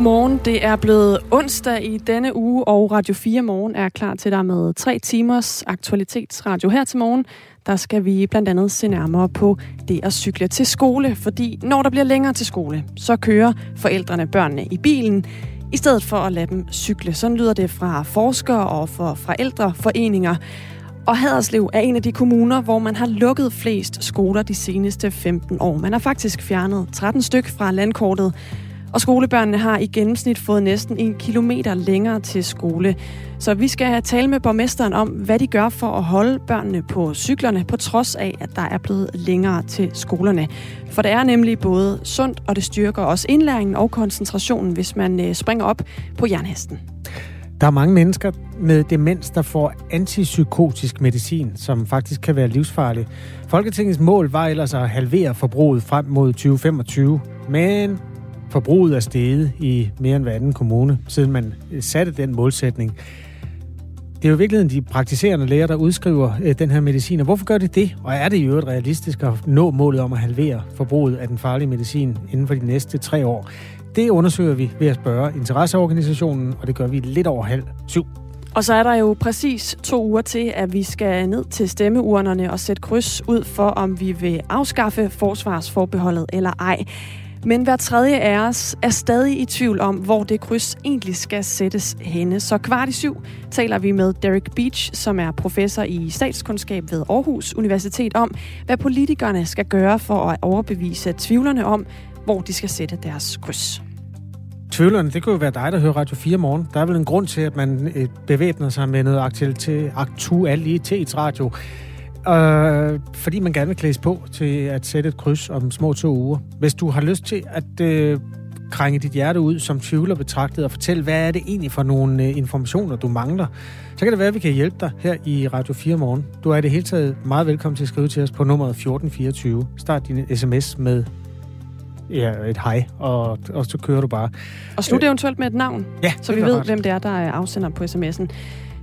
Godmorgen. Det er blevet onsdag i denne uge, og Radio 4 Morgen er klar til dig med tre timers aktualitetsradio. Her til morgen, der skal vi blandt andet se nærmere på det at cykle til skole, fordi når der bliver længere til skole, så kører forældrene børnene i bilen, i stedet for at lade dem cykle. Sådan lyder det fra forskere og fra forældreforeninger. Og Haderslev er en af de kommuner, hvor man har lukket flest skoler de seneste 15 år. Man har faktisk fjernet 13 styk fra landkortet, og skolebørnene har i gennemsnit fået næsten en kilometer længere til skole. Så vi skal tale med borgmesteren om, hvad de gør for at holde børnene på cyklerne, på trods af, at der er blevet længere til skolerne. For det er nemlig både sundt, og det styrker også indlæringen og koncentrationen, hvis man øh, springer op på jernhesten. Der er mange mennesker med demens, der får antipsykotisk medicin, som faktisk kan være livsfarlig. Folketingets mål var ellers at halvere forbruget frem mod 2025, men Forbruget er steget i mere end hver anden kommune, siden man øh, satte den målsætning. Det er jo i virkeligheden de praktiserende læger, der udskriver øh, den her medicin. Og hvorfor gør de det? Og er det i øvrigt realistisk at nå målet om at halvere forbruget af den farlige medicin inden for de næste tre år? Det undersøger vi ved at spørge interesseorganisationen, og det gør vi lidt over halv syv. Og så er der jo præcis to uger til, at vi skal ned til stemmeurnerne og sætte kryds ud for, om vi vil afskaffe forsvarsforbeholdet eller ej. Men hver tredje af os er stadig i tvivl om, hvor det kryds egentlig skal sættes henne. Så kvart i syv taler vi med Derek Beach, som er professor i statskundskab ved Aarhus Universitet, om, hvad politikerne skal gøre for at overbevise tvivlerne om, hvor de skal sætte deres kryds. Tvivlerne, det kunne jo være dig, der hører Radio 4 morgen. Der er vel en grund til, at man øh, bevæbner sig med noget aktualitetsradio. Øh, fordi man gerne vil klædes på til at sætte et kryds om små to uger. Hvis du har lyst til at øh, krænge dit hjerte ud som tvivler betragtet og fortælle, hvad er det egentlig for nogle øh, informationer, du mangler, så kan det være, at vi kan hjælpe dig her i Radio 4 morgen. Du er i det hele taget meget velkommen til at skrive til os på nummeret 1424. Start din sms med ja, et hej, og, og så kører du bare. Og slut eventuelt med et navn, ja, så vi ved, ret. hvem det er, der er afsender på sms'en.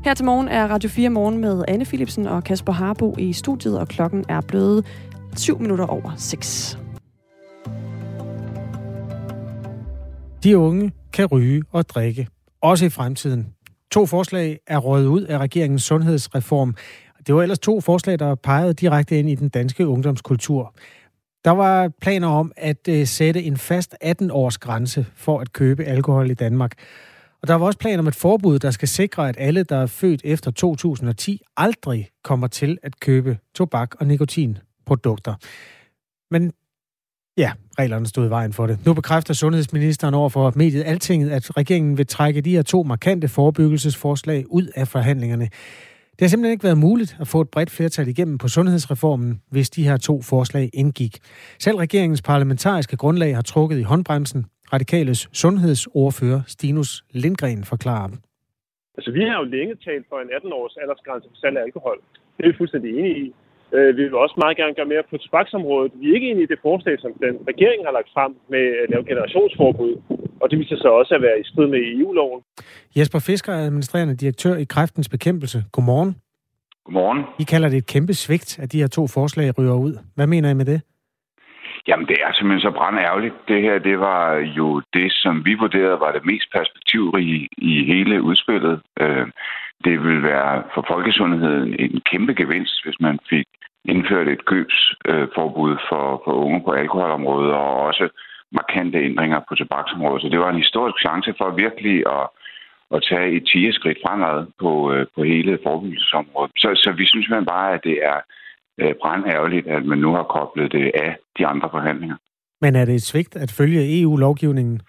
Her til morgen er Radio 4 Morgen med Anne Philipsen og Kasper Harbo i studiet, og klokken er blevet 7 minutter over 6. De unge kan ryge og drikke, også i fremtiden. To forslag er røget ud af regeringens sundhedsreform. Det var ellers to forslag, der pegede direkte ind i den danske ungdomskultur. Der var planer om at øh, sætte en fast 18-års grænse for at købe alkohol i Danmark. Og der var også planer om et forbud, der skal sikre, at alle, der er født efter 2010, aldrig kommer til at købe tobak og nikotinprodukter. Men ja, reglerne stod i vejen for det. Nu bekræfter sundhedsministeren over for mediet Altinget, at regeringen vil trække de her to markante forebyggelsesforslag ud af forhandlingerne. Det har simpelthen ikke været muligt at få et bredt flertal igennem på sundhedsreformen, hvis de her to forslag indgik. Selv regeringens parlamentariske grundlag har trukket i håndbremsen, Radikales sundhedsordfører Stinus Lindgren forklarer. Altså, vi har jo længe talt for en 18-års aldersgrænse for salg af alkohol. Det er vi fuldstændig enige i. Øh, vi vil også meget gerne gøre mere på tobaksområdet. Vi er ikke enige i det forslag, som den regering har lagt frem med at lave generationsforbud. Og det viser sig også at være i strid med EU-loven. Jesper Fisker er administrerende direktør i Kræftens Bekæmpelse. Godmorgen. Godmorgen. I kalder det et kæmpe svigt, at de her to forslag ryger ud. Hvad mener I med det? Jamen, det er simpelthen så ærgerligt. Det her, det var jo det, som vi vurderede var det mest perspektivrige i hele udspillet. Øh, det vil være for folkesundheden en kæmpe gevinst, hvis man fik indført et købsforbud øh, for, for unge på alkoholområdet, og også markante ændringer på tobaksområdet. Så det var en historisk chance for virkelig at, at tage et 10 skridt fremad på, øh, på hele forebyggelsesområdet. Så, så vi synes man bare, at det er øh, ærgerligt, at man nu har koblet det af de andre forhandlinger. Men er det et svigt at følge EU-lovgivningen?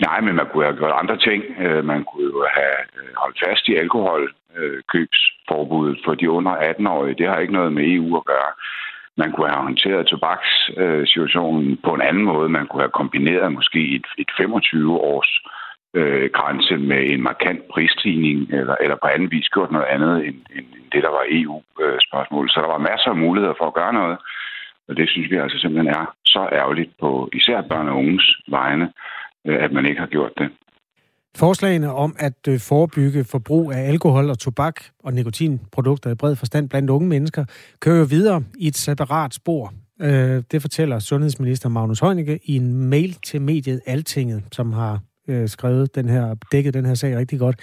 Nej, men man kunne have gjort andre ting. Øh, man kunne jo have øh, holdt fast i alkoholkøbsforbuddet for de under 18-årige. Det har ikke noget med EU at gøre. Man kunne have håndteret tobakssituationen på en anden måde. Man kunne have kombineret måske et, et 25-års øh, grænse med en markant prisstigning, eller, eller på anden vis gjort noget andet end, end det, der var EU-spørgsmål. Øh, så der var masser af muligheder for at gøre noget, og det synes vi altså simpelthen er så ærgerligt på især børn og unges vegne, øh, at man ikke har gjort det. Forslagene om at øh, forebygge forbrug af alkohol og tobak og nikotinprodukter i bred forstand blandt unge mennesker kører jo videre i et separat spor. Øh, det fortæller sundhedsminister Magnus Heunicke i en mail til mediet Altinget, som har øh, skrevet den her, dækket den her sag rigtig godt.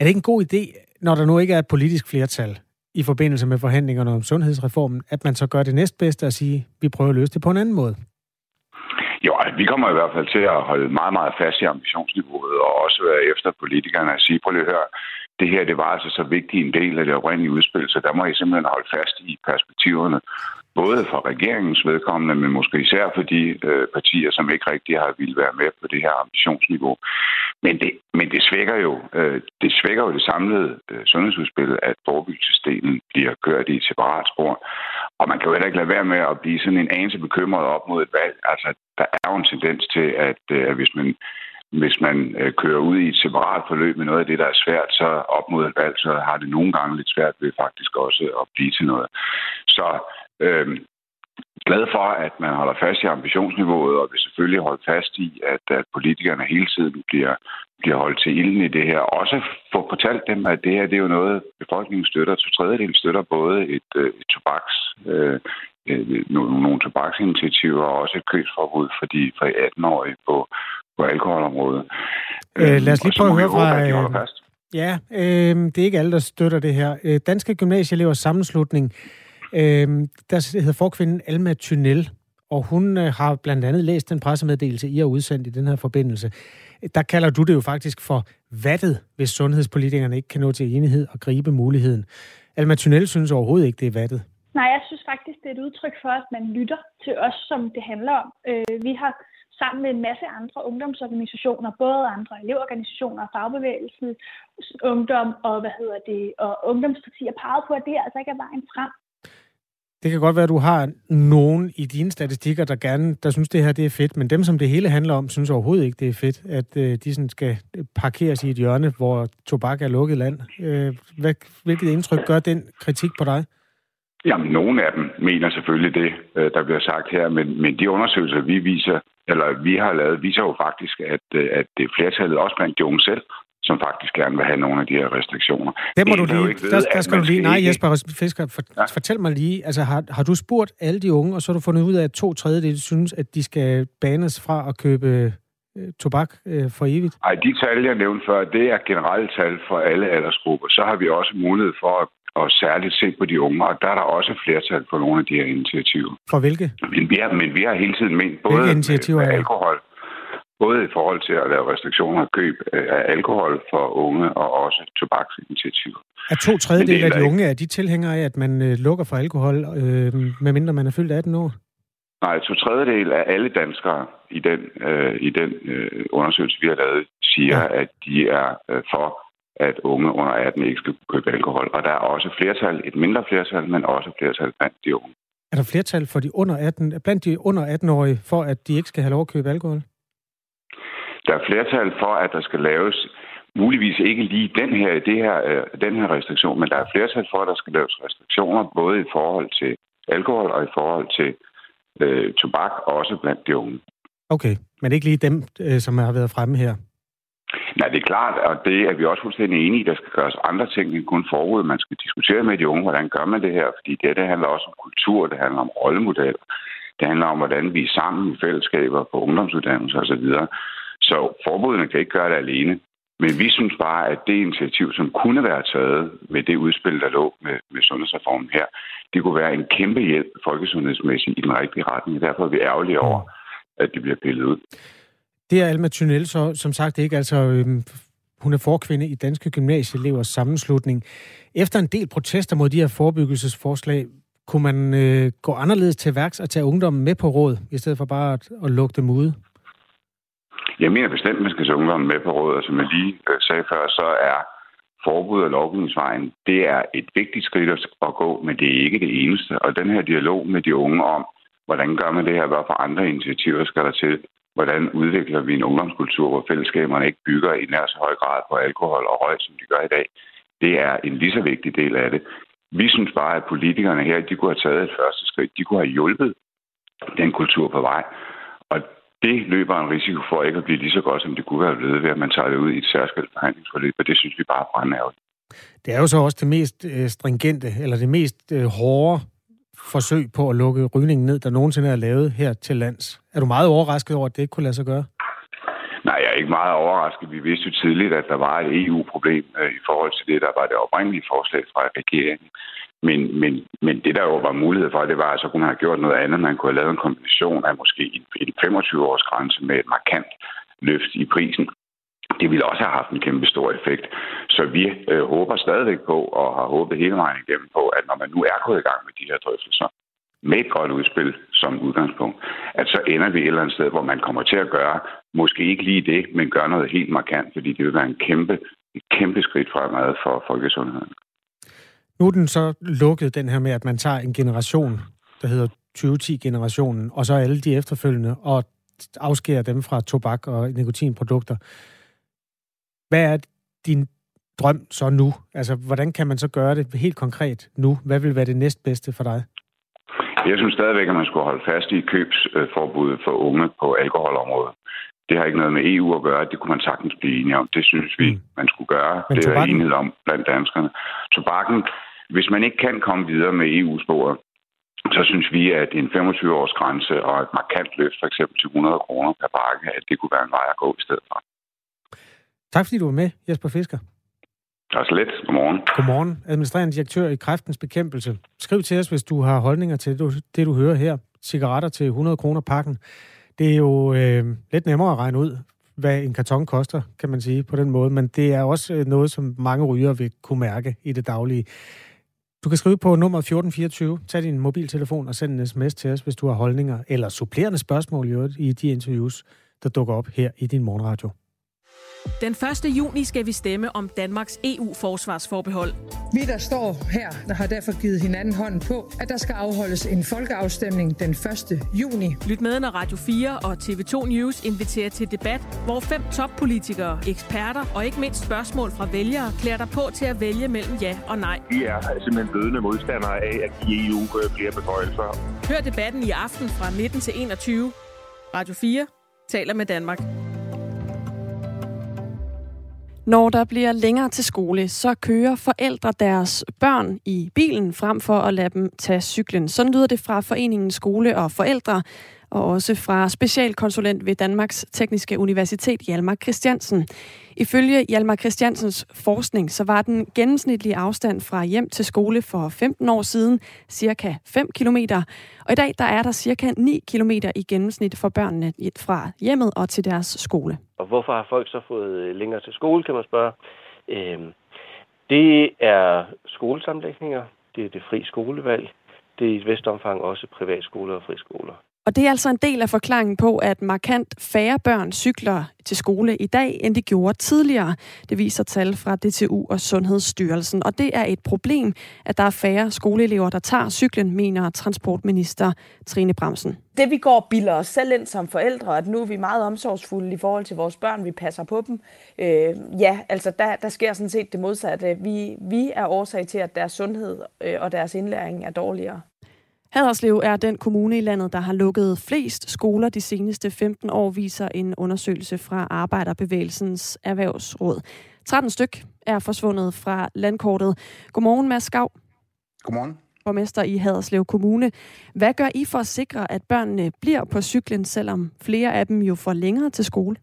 Er det ikke en god idé, når der nu ikke er et politisk flertal i forbindelse med forhandlingerne om sundhedsreformen, at man så gør det næstbedste og sige, at vi prøver at løse det på en anden måde? Jo, altså, vi kommer i hvert fald til at holde meget, meget fast i ambitionsniveauet, og også være efter politikerne at sige, prøv lige at høre, det her, det var altså så vigtig en del af det oprindelige udspil, så der må I simpelthen holde fast i perspektiverne, både for regeringens vedkommende, men måske især for de øh, partier, som ikke rigtig har ville være med på det her ambitionsniveau. Men det, men det svækker jo øh, det svækker jo det samlede øh, sundhedsudspil, at forebyggelsesdelen bliver kørt i et separat spor. Og man kan jo heller ikke lade være med at blive sådan en anelse bekymret op mod et valg. Altså, der er jo en tendens til, at øh, hvis man hvis man øh, kører ud i et separat forløb med noget af det, der er svært, så op mod et valg, så har det nogle gange lidt svært ved faktisk også at blive til noget. Så øh, glad for, at man holder fast i ambitionsniveauet, og vil selvfølgelig holde fast i, at, at politikerne hele tiden bliver, bliver holdt til ilden i det her. Også få fortalt dem, at det her det er jo noget, befolkningen støtter. To tredjedel støtter både et, øh, et tobaks, øh, øh, nogle, nogle tobaksinitiativer og også et købsforbud for de for 18-årige på, på alkoholområdet. Øh, lad os lige prøve at høre fra... Håbe, Ja, øh, det er ikke alle, der støtter det her. Øh, Danske Gymnasieelevers Sammenslutning, øh, der hedder forkvinden Alma Thynel, og hun øh, har blandt andet læst den pressemeddelelse, I har udsendt i den her forbindelse. Der kalder du det jo faktisk for vattet, hvis sundhedspolitikerne ikke kan nå til enighed og gribe muligheden. Alma Thynel synes overhovedet ikke, det er vattet. Nej, jeg synes faktisk, det er et udtryk for, at man lytter til os, som det handler om. Øh, vi har sammen med en masse andre ungdomsorganisationer, både andre elevorganisationer, fagbevægelsen, ungdom og, hvad hedder det, og ungdomspartier peget på, at det altså ikke er vejen frem. Det kan godt være, at du har nogen i dine statistikker, der gerne, der synes, det her det er fedt, men dem, som det hele handler om, synes overhovedet ikke, det er fedt, at øh, de sådan skal parkeres i et hjørne, hvor tobak er lukket land. Øh, hvad, hvilket indtryk gør den kritik på dig? Jamen, nogle af dem mener selvfølgelig det, øh, der bliver sagt her, men, men de undersøgelser, vi viser, eller vi har lavet, viser jo faktisk, at, øh, at det er flertallet, også blandt de unge selv, som faktisk gerne vil have nogle af de her restriktioner. Det må det, du lige, ved, der, der skal du lige, nej Jesper Fisker, for, ja. fortæl mig lige, altså har, har du spurgt alle de unge, og så har du fundet ud af, at to tredjedele synes, at de skal banes fra at købe øh, tobak øh, for evigt? Nej, de tal, jeg nævnte før, det er generelle tal for alle aldersgrupper. Så har vi også mulighed for at og særligt se på de unge, og der er der også flertal for nogle af de her initiativer. For hvilke? Men vi har, men vi har hele tiden ment, både med, med alkohol, både i forhold til at lave restriktioner af køb af alkohol for unge, og også tobaksinitiativer. Er to tredjedel af de unge, er de tilhængere af, at man øh, lukker for alkohol, øh, medmindre man er fyldt 18 år? Nej, to tredjedel af alle danskere i den, øh, i den øh, undersøgelse, vi har lavet, siger, ja. at de er øh, for at unge under 18 ikke skal købe alkohol. Og der er også flertal, et mindre flertal, men også flertal blandt de unge. Er der flertal for de under 18, blandt de under 18-årige, for at de ikke skal have lov at købe alkohol? Der er flertal for, at der skal laves muligvis ikke lige den her, det her, øh, den her restriktion, men der er flertal for, at der skal laves restriktioner, både i forhold til alkohol og i forhold til øh, tobak, også blandt de unge. Okay, men ikke lige dem, øh, som har været fremme her? Nej, det er klart, og det er vi også fuldstændig enige i. Der skal gøres andre ting end kun forud. Man skal diskutere med de unge, hvordan gør man det her, fordi det, det handler også om kultur, det handler om rollemodeller, det handler om, hvordan vi er sammen i fællesskaber på ungdomsuddannelser osv. Så forbudene kan ikke gøre det alene. Men vi synes bare, at det initiativ, som kunne være taget med det udspil, der lå med, med sundhedsreformen her, det kunne være en kæmpe hjælp folkesundhedsmæssigt i den rigtige retning. Derfor er vi ærgerlige over, at det bliver pillet ud. Det er Alma Thunel så som sagt ikke. Altså, øhm, hun er forkvinde i Danske Gymnasieelevers sammenslutning. Efter en del protester mod de her forebyggelsesforslag, kunne man øh, gå anderledes til værks og tage ungdommen med på råd, i stedet for bare at, at lukke dem ude? Jeg mener bestemt, at man skal tage ungdommen med på råd, og som jeg lige øh, sagde før, så er forbud og lovgivningsvejen, det er et vigtigt skridt at gå, men det er ikke det eneste. Og den her dialog med de unge om, hvordan gør man det her, hvad for andre initiativer skal der til, hvordan udvikler vi en ungdomskultur, hvor fællesskaberne ikke bygger i nær så høj grad på alkohol og røg, som de gør i dag. Det er en lige så vigtig del af det. Vi synes bare, at politikerne her, de kunne have taget et første skridt. De kunne have hjulpet den kultur på vej. Og det løber en risiko for ikke at blive lige så godt, som det kunne være blevet, ved at man tager det ud i et særskilt forhandlingsforløb, og det synes vi bare er brændærligt. Det er jo så også det mest øh, stringente, eller det mest øh, hårde forsøg på at lukke rygningen ned, der nogensinde er lavet her til lands. Er du meget overrasket over, at det ikke kunne lade sig gøre? Nej, jeg er ikke meget overrasket. Vi vidste jo tidligt, at der var et EU-problem øh, i forhold til det, der var det oprindelige forslag fra regeringen. Men, men, men det, der jo var mulighed for, det var, at så kunne man have gjort noget andet. Man kunne have lavet en kombination af måske en 25-års grænse med et markant løft i prisen. Det ville også have haft en kæmpe stor effekt. Så vi øh, håber stadigvæk på, og har håbet hele vejen igennem på, at når man nu er gået i gang med de her drøftelser, med et godt udspil som udgangspunkt, at så ender vi et eller andet sted, hvor man kommer til at gøre, måske ikke lige det, men gøre noget helt markant, fordi det vil være en kæmpe, et kæmpe skridt fremad for folkesundheden. Nu er den så lukket, den her med, at man tager en generation, der hedder 2010-generationen, og så alle de efterfølgende, og afskærer dem fra tobak og nikotinprodukter. Hvad er din drøm så nu? Altså, hvordan kan man så gøre det helt konkret nu? Hvad vil være det næstbedste for dig? Jeg synes stadigvæk, at man skulle holde fast i købsforbuddet for unge på alkoholområdet. Det har ikke noget med EU at gøre. Det kunne man sagtens blive enige om. Det synes vi, mm. man skulle gøre. Men det er enighed om blandt danskerne. Tobakken, hvis man ikke kan komme videre med EU-sporet, så synes vi, at en 25-års grænse og et markant løft, for eksempel til 100 kroner per bakke, at det kunne være en vej at gå i stedet for. Tak fordi du var med, Jesper Fisker. Tak så lidt. Godmorgen. Godmorgen. Administrerende direktør i Kræftens Bekæmpelse. Skriv til os, hvis du har holdninger til det, du, det, du hører her. Cigaretter til 100 kroner pakken. Det er jo øh, lidt nemmere at regne ud, hvad en karton koster, kan man sige på den måde. Men det er også øh, noget, som mange ryger vil kunne mærke i det daglige. Du kan skrive på nummer 1424, tag din mobiltelefon og send en sms til os, hvis du har holdninger eller supplerende spørgsmål i, i de interviews, der dukker op her i din morgenradio. Den 1. juni skal vi stemme om Danmarks EU-forsvarsforbehold. Vi, der står her, der har derfor givet hinanden hånden på, at der skal afholdes en folkeafstemning den 1. juni. Lyt med, når Radio 4 og TV2 News inviterer til debat, hvor fem toppolitikere, eksperter og ikke mindst spørgsmål fra vælgere klæder dig på til at vælge mellem ja og nej. Vi er simpelthen blødende modstandere af, at i EU bliver beføjelser. Hør debatten i aften fra 19 til 21. Radio 4 taler med Danmark. Når der bliver længere til skole, så kører forældre deres børn i bilen frem for at lade dem tage cyklen. Sådan lyder det fra Foreningen Skole og Forældre, og også fra specialkonsulent ved Danmarks Tekniske Universitet, Hjalmar Christiansen. Ifølge Hjalmar Christiansens forskning, så var den gennemsnitlige afstand fra hjem til skole for 15 år siden cirka 5 km. Og i dag der er der cirka 9 km i gennemsnit for børnene fra hjemmet og til deres skole. Og hvorfor har folk så fået øh, længere til skole, kan man spørge. Øhm, det er skolesamlægninger, det er det fri skolevalg, det er i et vist omfang også privatskoler og friskoler. Og det er altså en del af forklaringen på, at markant færre børn cykler til skole i dag, end de gjorde tidligere. Det viser tal fra DTU og Sundhedsstyrelsen. Og det er et problem, at der er færre skoleelever, der tager cyklen, mener transportminister Trine Bremsen. Det vi går bilder os selv ind som forældre, at nu er vi meget omsorgsfulde i forhold til vores børn, vi passer på dem. Øh, ja, altså der, der sker sådan set det modsatte. Vi, vi er årsag til, at deres sundhed øh, og deres indlæring er dårligere. Haderslev er den kommune i landet, der har lukket flest skoler de seneste 15 år, viser en undersøgelse fra Arbejderbevægelsens Erhvervsråd. 13 styk er forsvundet fra landkortet. Godmorgen, Mads Skav. Godmorgen. Borgmester i Haderslev Kommune. Hvad gør I for at sikre, at børnene bliver på cyklen, selvom flere af dem jo får længere til skole?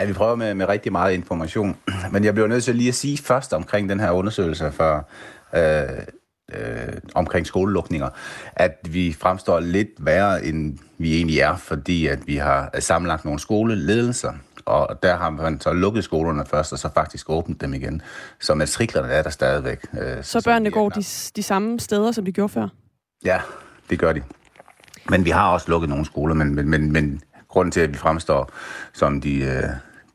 Ja, vi prøver med, med rigtig meget information. Men jeg bliver nødt til lige at sige først omkring den her undersøgelse for øh, øh, omkring skolelukninger, at vi fremstår lidt værre, end vi egentlig er, fordi at vi har sammenlagt nogle skoleledelser, og der har man så lukket skolerne først, og så faktisk åbnet dem igen. Så matriklerne er der stadigvæk. Øh, så børnene går de, de samme steder, som de gjorde før? Ja, det gør de. Men vi har også lukket nogle skoler, men, men, men, men grunden til, at vi fremstår som de, øh,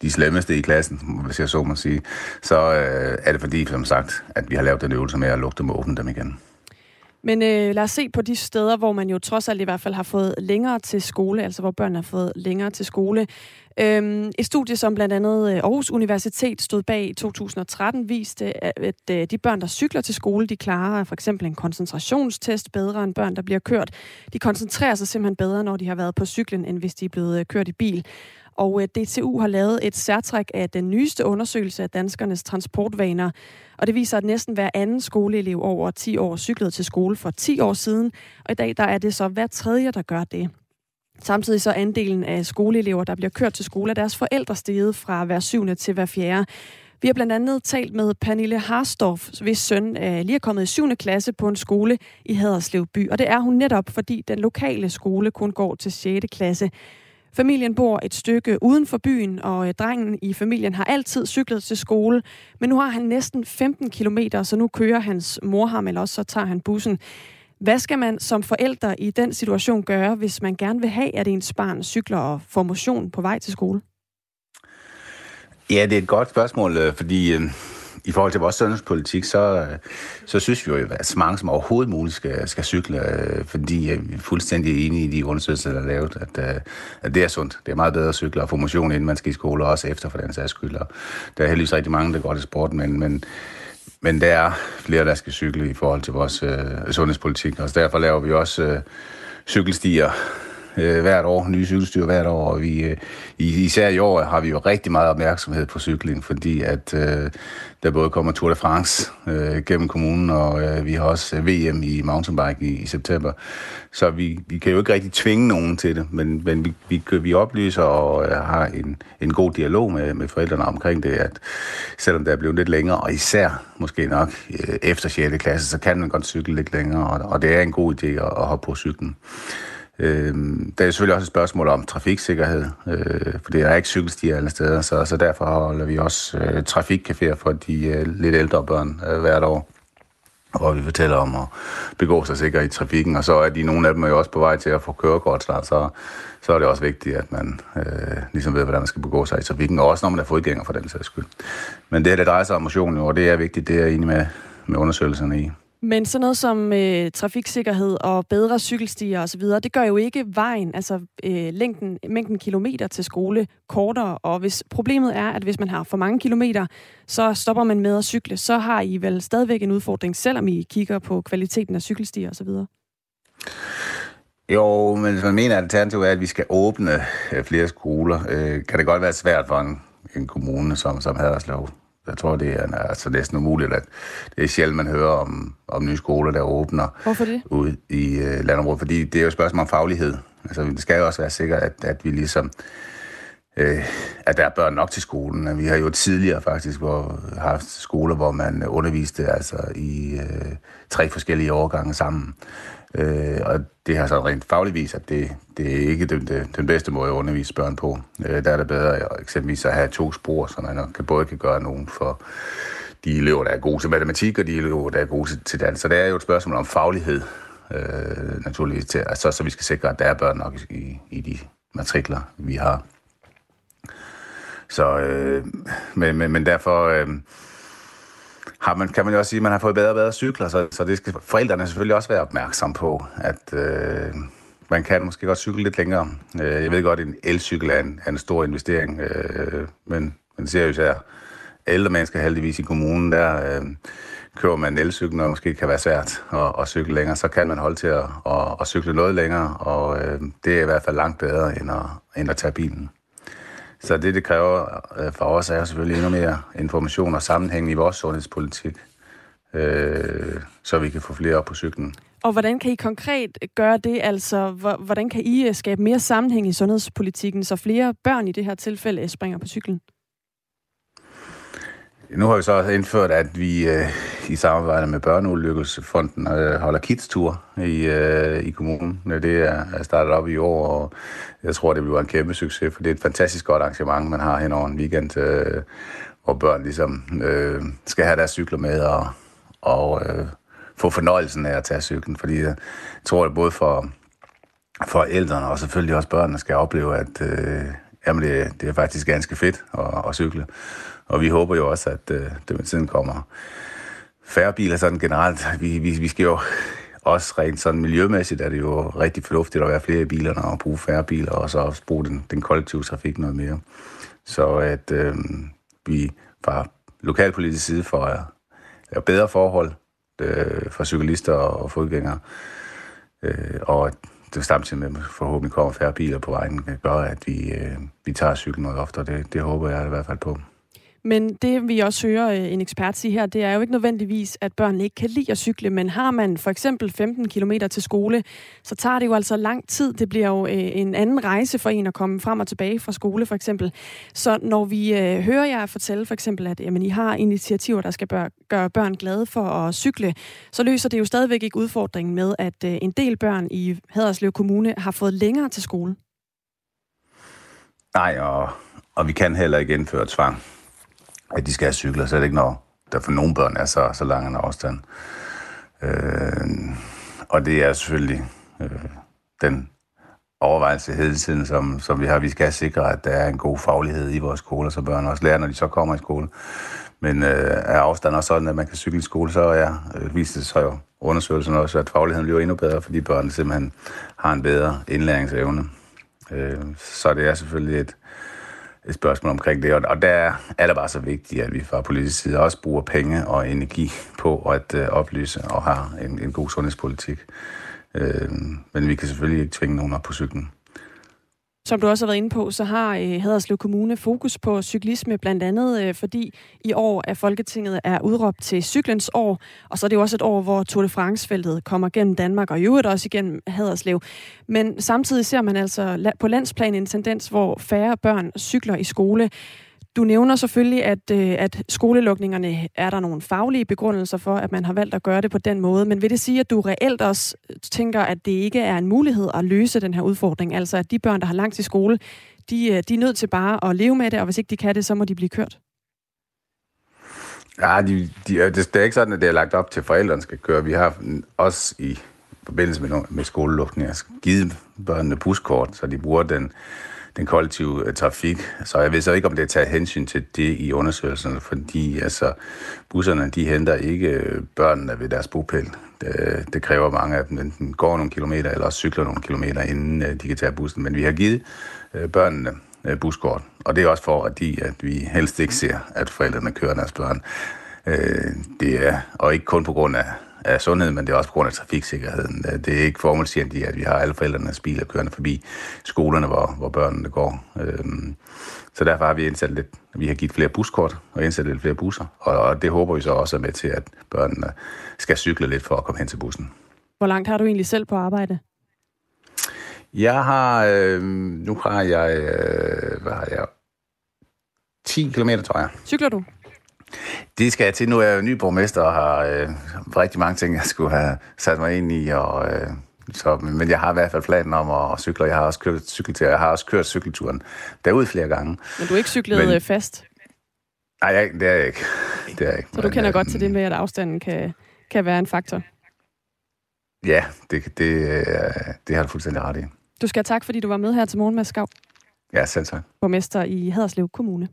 de slemmeste i klassen, hvis jeg så må sige, så øh, er det fordi, som sagt, at vi har lavet den øvelse med at lukke dem og åbne dem igen. Men øh, lad os se på de steder, hvor man jo trods alt i hvert fald har fået længere til skole, altså hvor børn har fået længere til skole. Øhm, et studie, som blandt andet øh, Aarhus Universitet stod bag i 2013, viste, at, øh, de børn, der cykler til skole, de klarer for eksempel en koncentrationstest bedre end børn, der bliver kørt. De koncentrerer sig simpelthen bedre, når de har været på cyklen, end hvis de er blevet øh, kørt i bil. Og øh, DTU har lavet et særtræk af den nyeste undersøgelse af danskernes transportvaner. Og det viser, at næsten hver anden skoleelev over 10 år cyklede til skole for 10 år siden. Og i dag der er det så hver tredje, der gør det. Samtidig så andelen af skoleelever, der bliver kørt til skole, af deres forældre steget fra hver syvende til hver fjerde. Vi har blandt andet talt med Pernille Harstorff, hvis søn er lige er kommet i 7. klasse på en skole i Haderslev by. Og det er hun netop, fordi den lokale skole kun går til 6. klasse. Familien bor et stykke uden for byen, og øh, drengen i familien har altid cyklet til skole. Men nu har han næsten 15 km, så nu kører hans mor ham, eller også så tager han bussen. Hvad skal man som forældre i den situation gøre, hvis man gerne vil have, at ens barn cykler og får motion på vej til skole? Ja, det er et godt spørgsmål, øh, fordi øh, i forhold til vores sundhedspolitik, så, øh, så synes vi jo, at så mange som overhovedet muligt skal, skal cykle, øh, fordi vi er fuldstændig enige i de undersøgelser, der er lavet, at, øh, at det er sundt. Det er meget bedre at cykle og få motion, inden man skal i skole, og også efter for den sags skyld. Og der er heldigvis rigtig mange, der går til sport, men, men, men der er flere, der skal cykle i forhold til vores øh, sundhedspolitik, og derfor laver vi også øh, cykelstier øh, hvert år, nye cykelstyr hvert år, og vi, øh, især i år har vi jo rigtig meget opmærksomhed på cykling, fordi at øh, der både kommer Tour de France øh, gennem kommunen, og øh, vi har også øh, VM i mountainbike i, i september. Så vi, vi kan jo ikke rigtig tvinge nogen til det, men, men vi, vi, vi oplyser og øh, har en, en god dialog med, med forældrene omkring det, at selvom det er blevet lidt længere, og især måske nok øh, efter 6. klasse, så kan man godt cykle lidt længere, og, og det er en god idé at, at hoppe på cyklen. Øh, der er selvfølgelig også et spørgsmål om trafiksikkerhed, øh, for det er ikke cykelstier alle steder, så, så derfor holder vi også øh, trafikcaféer for de øh, lidt ældre børn øh, hvert år hvor vi fortæller om at begå sig sikkert i trafikken, og så er de nogle af dem er jo også på vej til at få kørekort snart, så, så er det også vigtigt, at man øh, ligesom ved, hvordan man skal begå sig i trafikken, og også når man er fodgænger for den sags skyld. Men det her, det drejer sig om motion, og det er vigtigt, det er jeg enig med, med undersøgelserne i. Men sådan noget som øh, trafiksikkerhed og bedre cykelstier osv., det gør jo ikke vejen, altså øh, længden, mængden kilometer til skole kortere. Og hvis problemet er, at hvis man har for mange kilometer, så stopper man med at cykle, så har I vel stadigvæk en udfordring, selvom I kigger på kvaliteten af cykelstier osv. Jo, men hvis man mener, at alternativet er, at vi skal åbne øh, flere skoler, øh, kan det godt være svært for en, en kommune som, som Haderslev jeg tror, det er altså næsten umuligt, at det er sjældent, man hører om, om nye skoler, der åbner Hvorfor det? ud i øh, landområdet. Fordi det er jo et spørgsmål om faglighed. Altså, det skal jo også være sikkert, at, at vi ligesom øh, at der er børn nok til skolen. Vi har jo tidligere faktisk hvor, haft skoler, hvor man underviste altså i øh, tre forskellige årgange sammen. Øh, og det har så rent fagligvis, at det, det er ikke den, den, den bedste måde at undervise børn på. Øh, der er det bedre eksempelvis at have to spor, så man kan både kan gøre nogen for de elever, der er gode til matematik, og de elever, der er gode til, til dans. Så det er jo et spørgsmål om faglighed, øh, naturligvis, til, altså, så vi skal sikre, at der er børn nok i, i de matrikler, vi har. Så, øh, men, men, men derfor... Øh, har man, kan man jo også sige, at man har fået bedre og bedre cykler, så, så det skal forældrene selvfølgelig også være opmærksom på, at øh, man kan måske godt cykle lidt længere. Øh, jeg ved godt, at en elcykel er en, er en stor investering, øh, men men seriøst jo ældre mennesker heldigvis i kommunen, der øh, kører man en elcykel, og måske kan være svært at, at cykle længere, så kan man holde til at, at, at cykle noget længere, og øh, det er i hvert fald langt bedre end at, end at tage bilen. Så det, det kræver øh, for os, er selvfølgelig endnu mere information og sammenhæng i vores sundhedspolitik, øh, så vi kan få flere op på cyklen. Og hvordan kan I konkret gøre det? Altså, hvordan kan I øh, skabe mere sammenhæng i sundhedspolitikken, så flere børn i det her tilfælde springer på cyklen? Nu har vi så indført, at vi øh, i samarbejde med Børneulykkelsesfonden øh, holder kids-tur i, øh, i kommunen. Øh, det er startet op i år, og jeg tror, det bliver en kæmpe succes, for det er et fantastisk godt arrangement, man har hen over en weekend, øh, hvor børn ligesom øh, skal have deres cykler med og, og øh, få fornøjelsen af at tage cyklen. Fordi jeg tror, at både for forældrene og selvfølgelig også børnene skal opleve, at øh, jamen det, det er faktisk ganske fedt at, at cykle. Og vi håber jo også, at øh, det med tiden kommer færre biler sådan generelt. Vi, vi, vi skal jo også rent sådan miljømæssigt er det jo rigtig fornuftigt at være flere i bilerne og bruge færre biler, og så også bruge den, den kollektive trafik noget mere. Så at øh, vi fra lokalpolitisk side får at bedre forhold øh, for cyklister og fodgængere, øh, og det samtidig med, forhåbentlig kommer færre biler på vejen, kan gøre, at vi, øh, vi tager cyklen noget oftere. Det, det håber jeg i hvert fald på. Men det, vi også hører øh, en ekspert sige her, det er jo ikke nødvendigvis, at børn ikke kan lide at cykle, men har man for eksempel 15 km til skole, så tager det jo altså lang tid. Det bliver jo øh, en anden rejse for en at komme frem og tilbage fra skole, for eksempel. Så når vi øh, hører jer fortælle for eksempel, at jamen, I har initiativer, der skal gøre børn glade for at cykle, så løser det jo stadigvæk ikke udfordringen med, at en del børn i Haderslev Kommune har fået længere til skole. Nej, og, og vi kan heller ikke indføre tvang at de skal have cykler, så er det ikke, når der for nogle børn er så, så lang en afstand. Øh, og det er selvfølgelig øh, den overvejelse hele tiden, som, som vi har. Vi skal sikre, at der er en god faglighed i vores skoler, så børn også lærer, når de så kommer i skole. Men øh, er afstanden også sådan, at man kan cykle i skole, så er, øh, viser det sig jo undersøgelsen også, at fagligheden bliver endnu bedre, fordi børn simpelthen har en bedre indlæringsevne. Øh, så det er selvfølgelig et, et spørgsmål omkring det, og der er det bare så vigtigt, at vi fra politisk side også bruger penge og energi på at øh, oplyse og har en, en god sundhedspolitik. Øh, men vi kan selvfølgelig ikke tvinge nogen op på cyklen. Som du også har været inde på, så har øh, Haderslev Kommune fokus på cyklisme, blandt andet øh, fordi i år er Folketinget er udråbt til cyklens år, og så er det jo også et år, hvor Tour de France-feltet kommer gennem Danmark, og i øvrigt også igennem Haderslev. Men samtidig ser man altså på landsplan en tendens, hvor færre børn cykler i skole. Du nævner selvfølgelig, at, øh, at skolelukningerne er der nogle faglige begrundelser for, at man har valgt at gøre det på den måde. Men vil det sige, at du reelt også øh, tænker, at det ikke er en mulighed at løse den her udfordring? Altså at de børn, der har langt til skole, de, øh, de er nødt til bare at leve med det, og hvis ikke de kan det, så må de blive kørt? Ja, de, de, det, det er ikke sådan, at det er lagt op til, at forældrene skal køre. Vi har også i forbindelse med, med skolelukninger givet børnene buskort, så de bruger den den kollektive øh, trafik. Så jeg ved så ikke, om det er taget hensyn til det i undersøgelserne, fordi altså, busserne de henter ikke øh, børnene ved deres bopæl. Det, det kræver mange af dem enten går nogle kilometer eller cykler nogle kilometer, inden øh, de kan tage bussen. Men vi har givet børnene buskort, og det er også for, at, de, at vi helst ikke ser, at forældrene kører deres børn. Det er, og ikke kun på grund af af sundhed, men det er også på grund af trafiksikkerheden. Det er ikke formålstjenligt, at vi har alle forældrenes biler kørende forbi skolerne, hvor, hvor børnene går. Øhm, så derfor har vi indsat lidt, vi har givet flere buskort og indsat lidt flere busser, og, og det håber vi så også er med til, at børnene skal cykle lidt for at komme hen til bussen. Hvor langt har du egentlig selv på arbejde? Jeg har, øh, nu har jeg, øh, hvad har jeg, 10 km, tror jeg. Cykler du? Det skal jeg til. Nu er jeg jo ny borgmester og har øh, rigtig mange ting, jeg skulle have sat mig ind i. Og, øh, så, men jeg har i hvert fald planen om at cykle. Jeg har også kørt cykeltur. Jeg har også kørt cykelturen derud flere gange. Men du er ikke cyklet men, øh, fast? Nej, jeg, det er jeg ikke. Det er jeg ikke. Så du kender jeg, godt til det med, at afstanden kan, kan være en faktor? Ja, det, det, øh, det har du fuldstændig ret i. Du skal have tak, fordi du var med her til morgen, Mads Skav. Ja, selv tak. Borgmester i Haderslev Kommune.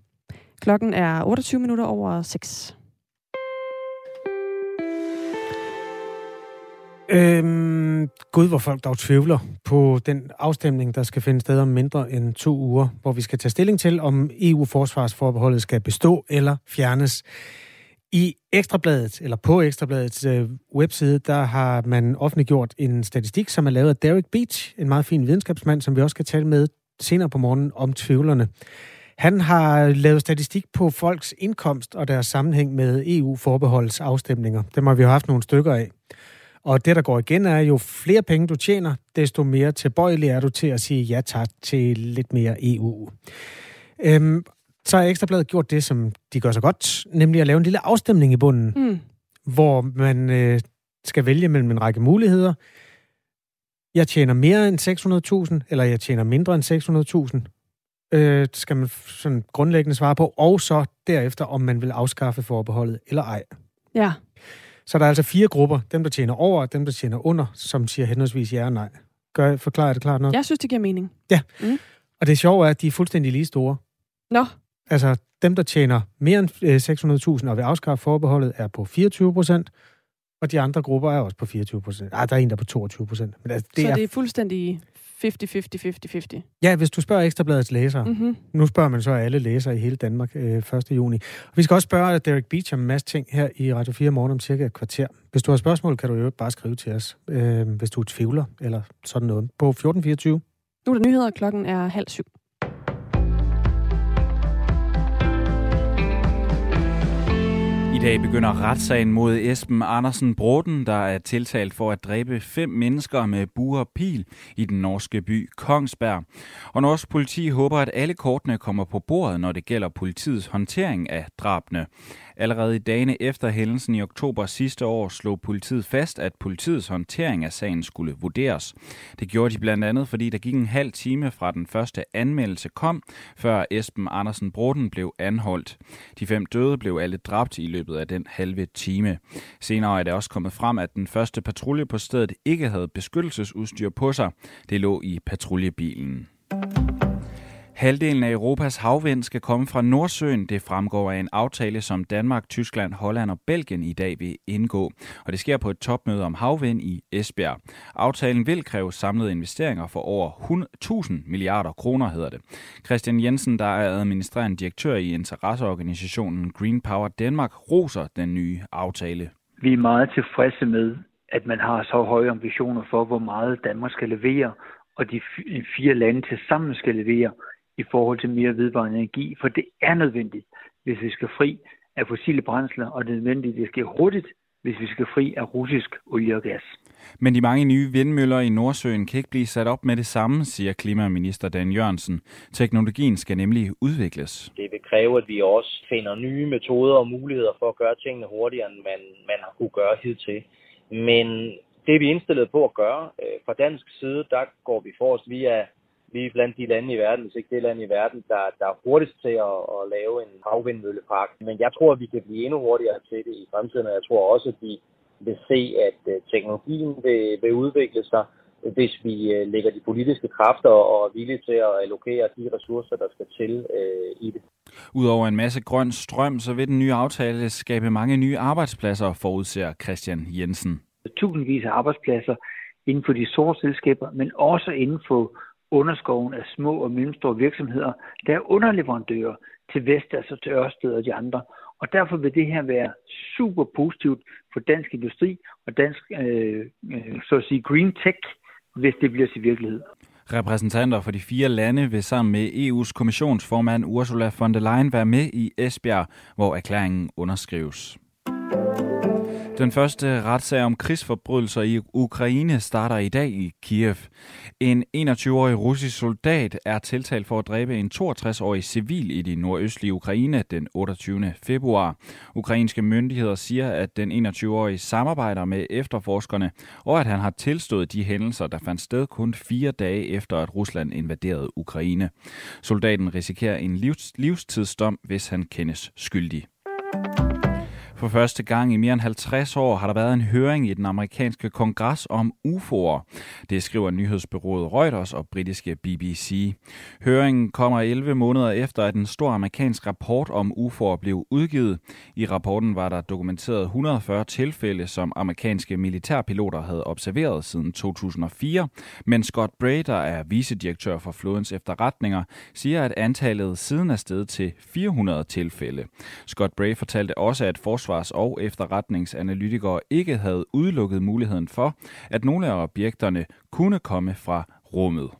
Klokken er 28 minutter over 6. Øhm, Gud, hvor folk dog tvivler på den afstemning, der skal finde sted om mindre end to uger, hvor vi skal tage stilling til, om EU-forsvarsforbeholdet skal bestå eller fjernes. I Ekstrabladet, eller på Ekstrabladets øh, webside, der har man offentliggjort en statistik, som er lavet af Derek Beach, en meget fin videnskabsmand, som vi også skal tale med senere på morgen om tvivlerne. Han har lavet statistik på folks indkomst og deres sammenhæng med EU-forbeholdsafstemninger. Dem har vi jo haft nogle stykker af. Og det, der går igen, er jo flere penge du tjener, desto mere tilbøjelig er du til at sige ja tak til lidt mere EU. Øhm, så har Ekstrabladet gjort det, som de gør så godt, nemlig at lave en lille afstemning i bunden, mm. hvor man øh, skal vælge mellem en række muligheder. Jeg tjener mere end 600.000, eller jeg tjener mindre end 600.000 øh, skal man sådan grundlæggende svare på, og så derefter, om man vil afskaffe forbeholdet eller ej. Ja. Så der er altså fire grupper. Dem, der tjener over, og dem, der tjener under, som siger henholdsvis ja og nej. Gør, forklarer det klart nok? Jeg synes, det giver mening. Ja. Mm. Og det sjove er, at de er fuldstændig lige store. Nå. Altså, dem, der tjener mere end 600.000 og vil afskaffe forbeholdet, er på 24 procent, og de andre grupper er også på 24 procent. Ah, der er en, der er på 22 procent. Altså, det så er... det er fuldstændig 50-50-50-50. Ja, hvis du spørger Ekstrabladets læsere. Mm-hmm. Nu spørger man så alle læsere i hele Danmark øh, 1. juni. Og vi skal også spørge Derek Beach om en masse ting her i Radio 4 morgen om cirka et kvarter. Hvis du har spørgsmål, kan du jo bare skrive til os, øh, hvis du er tvivler eller sådan noget, på 1424. Nu er der nyheder, klokken er halv syv. Dag begynder retssagen mod Esben Andersen Broden, der er tiltalt for at dræbe fem mennesker med bue og pil i den norske by Kongsberg. Og norsk politi håber, at alle kortene kommer på bordet, når det gælder politiets håndtering af drabene. Allerede i dagene efter hændelsen i oktober sidste år slog politiet fast, at politiets håndtering af sagen skulle vurderes. Det gjorde de blandt andet, fordi der gik en halv time fra den første anmeldelse kom, før Esben Andersen Broden blev anholdt. De fem døde blev alle dræbt i løbet af den halve time. Senere er det også kommet frem, at den første patrulje på stedet ikke havde beskyttelsesudstyr på sig. Det lå i patruljebilen. Halvdelen af Europas havvind skal komme fra Nordsøen. Det fremgår af en aftale, som Danmark, Tyskland, Holland og Belgien i dag vil indgå. Og det sker på et topmøde om havvind i Esbjerg. Aftalen vil kræve samlede investeringer for over 1000 milliarder kroner, hedder det. Christian Jensen, der er administrerende direktør i interesseorganisationen Green Power Danmark, roser den nye aftale. Vi er meget tilfredse med, at man har så høje ambitioner for, hvor meget Danmark skal levere, og de fire lande til sammen skal levere i forhold til mere vedvarende energi, for det er nødvendigt, hvis vi skal fri af fossile brændsler, og det er nødvendigt, at det sker hurtigt, hvis vi skal fri af russisk olie og gas. Men de mange nye vindmøller i Nordsøen kan ikke blive sat op med det samme, siger klimaminister Dan Jørgensen. Teknologien skal nemlig udvikles. Det vil kræve, at vi også finder nye metoder og muligheder for at gøre tingene hurtigere, end man, man har kunne gøre hidtil. Men det er vi indstillet på at gøre. Øh, fra dansk side, der går vi forrest via vi er blandt de lande i verden, hvis ikke det land i verden, der, der er hurtigst til at, at lave en havvindmøllepark. Men jeg tror, at vi kan blive endnu hurtigere til det i fremtiden, og jeg tror også, at vi vil se, at øh, teknologien vil, vil udvikle sig, hvis vi øh, lægger de politiske kræfter og er villige til at allokere de ressourcer, der skal til øh, i det. Udover en masse grøn strøm, så vil den nye aftale skabe mange nye arbejdspladser, forudser Christian Jensen. Tusindvis af arbejdspladser inden for de store selskaber, men også inden for underskoven af små og mellemstore virksomheder, der er underleverandører til Vestas altså og til Ørsted og de andre. Og derfor vil det her være super positivt for dansk industri og dansk, øh, øh så at sige, green tech, hvis det bliver til virkelighed. Repræsentanter for de fire lande vil sammen med EU's kommissionsformand Ursula von der Leyen være med i Esbjerg, hvor erklæringen underskrives. Den første retssag om krigsforbrydelser i Ukraine starter i dag i Kiev. En 21-årig russisk soldat er tiltalt for at dræbe en 62-årig civil i det nordøstlige Ukraine den 28. februar. Ukrainske myndigheder siger, at den 21-årige samarbejder med efterforskerne, og at han har tilstået de hændelser, der fandt sted kun fire dage efter, at Rusland invaderede Ukraine. Soldaten risikerer en livs- livstidsdom, hvis han kendes skyldig. For første gang i mere end 50 år har der været en høring i den amerikanske kongres om UFO'er. Det skriver nyhedsbyrået Reuters og britiske BBC. Høringen kommer 11 måneder efter, at en stor amerikansk rapport om UFO'er blev udgivet. I rapporten var der dokumenteret 140 tilfælde, som amerikanske militærpiloter havde observeret siden 2004. Men Scott Bray, der er vicedirektør for flådens efterretninger, siger, at antallet siden er steget til 400 tilfælde. Scott Bray fortalte også, at forsvaret forsvars- og efterretningsanalytikere ikke havde udelukket muligheden for, at nogle af objekterne kunne komme fra rummet.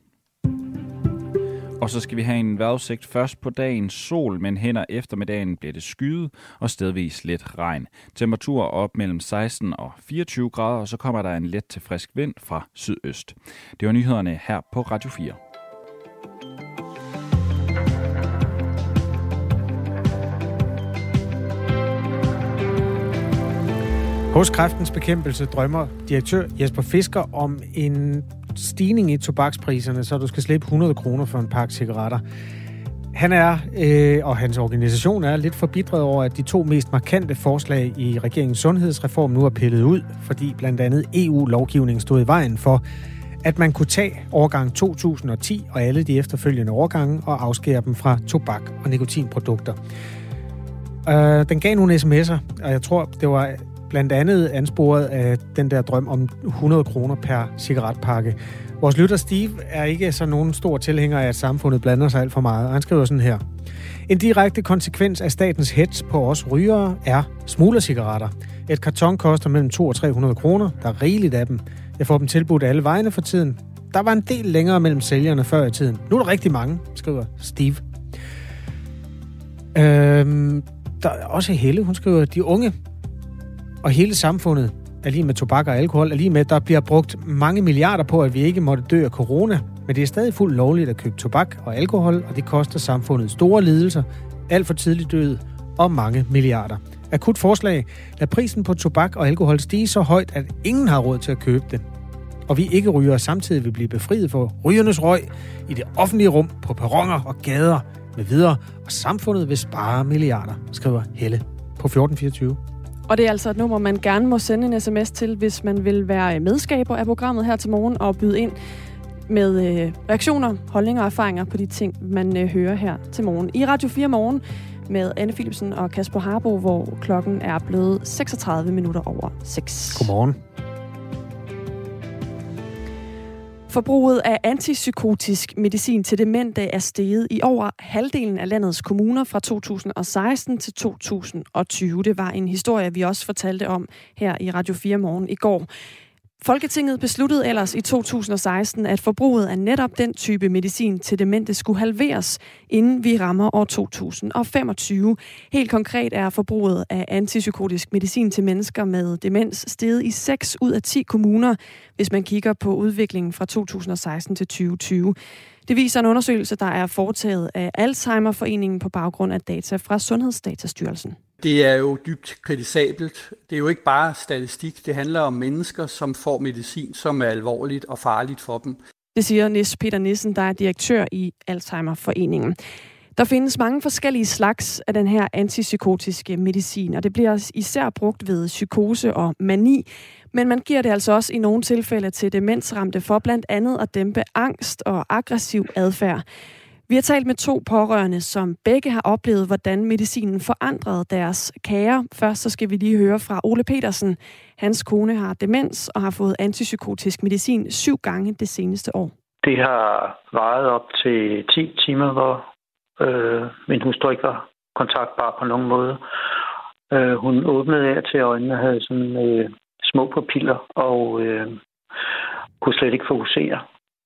Og så skal vi have en vejrudsigt først på dagen sol, men hen ad eftermiddagen bliver det skyet og stedvis lidt regn. Temperatur op mellem 16 og 24 grader, og så kommer der en let til frisk vind fra sydøst. Det var nyhederne her på Radio 4. Hos Kræftens Bekæmpelse drømmer direktør Jesper Fisker om en stigning i tobakspriserne, så du skal slippe 100 kroner for en pakke cigaretter. Han er, øh, og hans organisation er, lidt forbitret over, at de to mest markante forslag i regeringens sundhedsreform nu er pillet ud, fordi blandt andet EU-lovgivningen stod i vejen for, at man kunne tage årgang 2010 og alle de efterfølgende årgange og afskære dem fra tobak og nikotinprodukter. Øh, den gav nogle sms'er, og jeg tror, det var blandt andet ansporet af den der drøm om 100 kroner per cigaretpakke. Vores lytter Steve er ikke så nogen stor tilhænger af, at samfundet blander sig alt for meget. Han skriver sådan her. En direkte konsekvens af statens hets på os rygere er smuglercigaretter. Et karton koster mellem 200 og 300 kroner. Der er rigeligt af dem. Jeg får dem tilbudt alle vegne for tiden. Der var en del længere mellem sælgerne før i tiden. Nu er der rigtig mange, skriver Steve. Øhm, der er også Helle, hun skriver, de unge og hele samfundet er lige med tobak og alkohol, er lige med, at der bliver brugt mange milliarder på, at vi ikke måtte dø af corona. Men det er stadig fuldt lovligt at købe tobak og alkohol, og det koster samfundet store lidelser, alt for tidlig død og mange milliarder. Akut forslag. Lad prisen på tobak og alkohol stige så højt, at ingen har råd til at købe det. Og vi ikke ryger samtidig vil blive befriet for rygernes røg i det offentlige rum, på perroner og gader med videre, og samfundet vil spare milliarder, skriver Helle på 1424. Og det er altså et nummer, man gerne må sende en sms til, hvis man vil være medskaber af programmet her til morgen og byde ind med øh, reaktioner, holdninger og erfaringer på de ting, man øh, hører her til morgen. I Radio 4 Morgen med Anne Philipsen og Kasper Harbo, hvor klokken er blevet 36 minutter over 6. Godmorgen. Forbruget af antipsykotisk medicin til demente er steget i over halvdelen af landets kommuner fra 2016 til 2020. Det var en historie, vi også fortalte om her i Radio 4 morgen i går. Folketinget besluttede ellers i 2016, at forbruget af netop den type medicin til demente skulle halveres, inden vi rammer år 2025. Helt konkret er forbruget af antipsykotisk medicin til mennesker med demens steget i 6 ud af 10 kommuner, hvis man kigger på udviklingen fra 2016 til 2020. Det viser en undersøgelse, der er foretaget af Alzheimerforeningen på baggrund af data fra Sundhedsdatastyrelsen. Det er jo dybt kritisabelt. Det er jo ikke bare statistik. Det handler om mennesker, som får medicin, som er alvorligt og farligt for dem. Det siger Nis Peter Nissen, der er direktør i Alzheimerforeningen. Der findes mange forskellige slags af den her antipsykotiske medicin, og det bliver især brugt ved psykose og mani, men man giver det altså også i nogle tilfælde til demensramte for blandt andet at dæmpe angst og aggressiv adfærd. Vi har talt med to pårørende, som begge har oplevet, hvordan medicinen forandrede deres kære. Først så skal vi lige høre fra Ole Petersen. Hans kone har demens og har fået antipsykotisk medicin syv gange det seneste år. Det har varet op til 10 timer, hvor øh, min hustru ikke var kontaktbar på nogen måde. Øh, hun åbnede af til øjnene og havde sådan øh, små pupiller og øh, kunne slet ikke fokusere.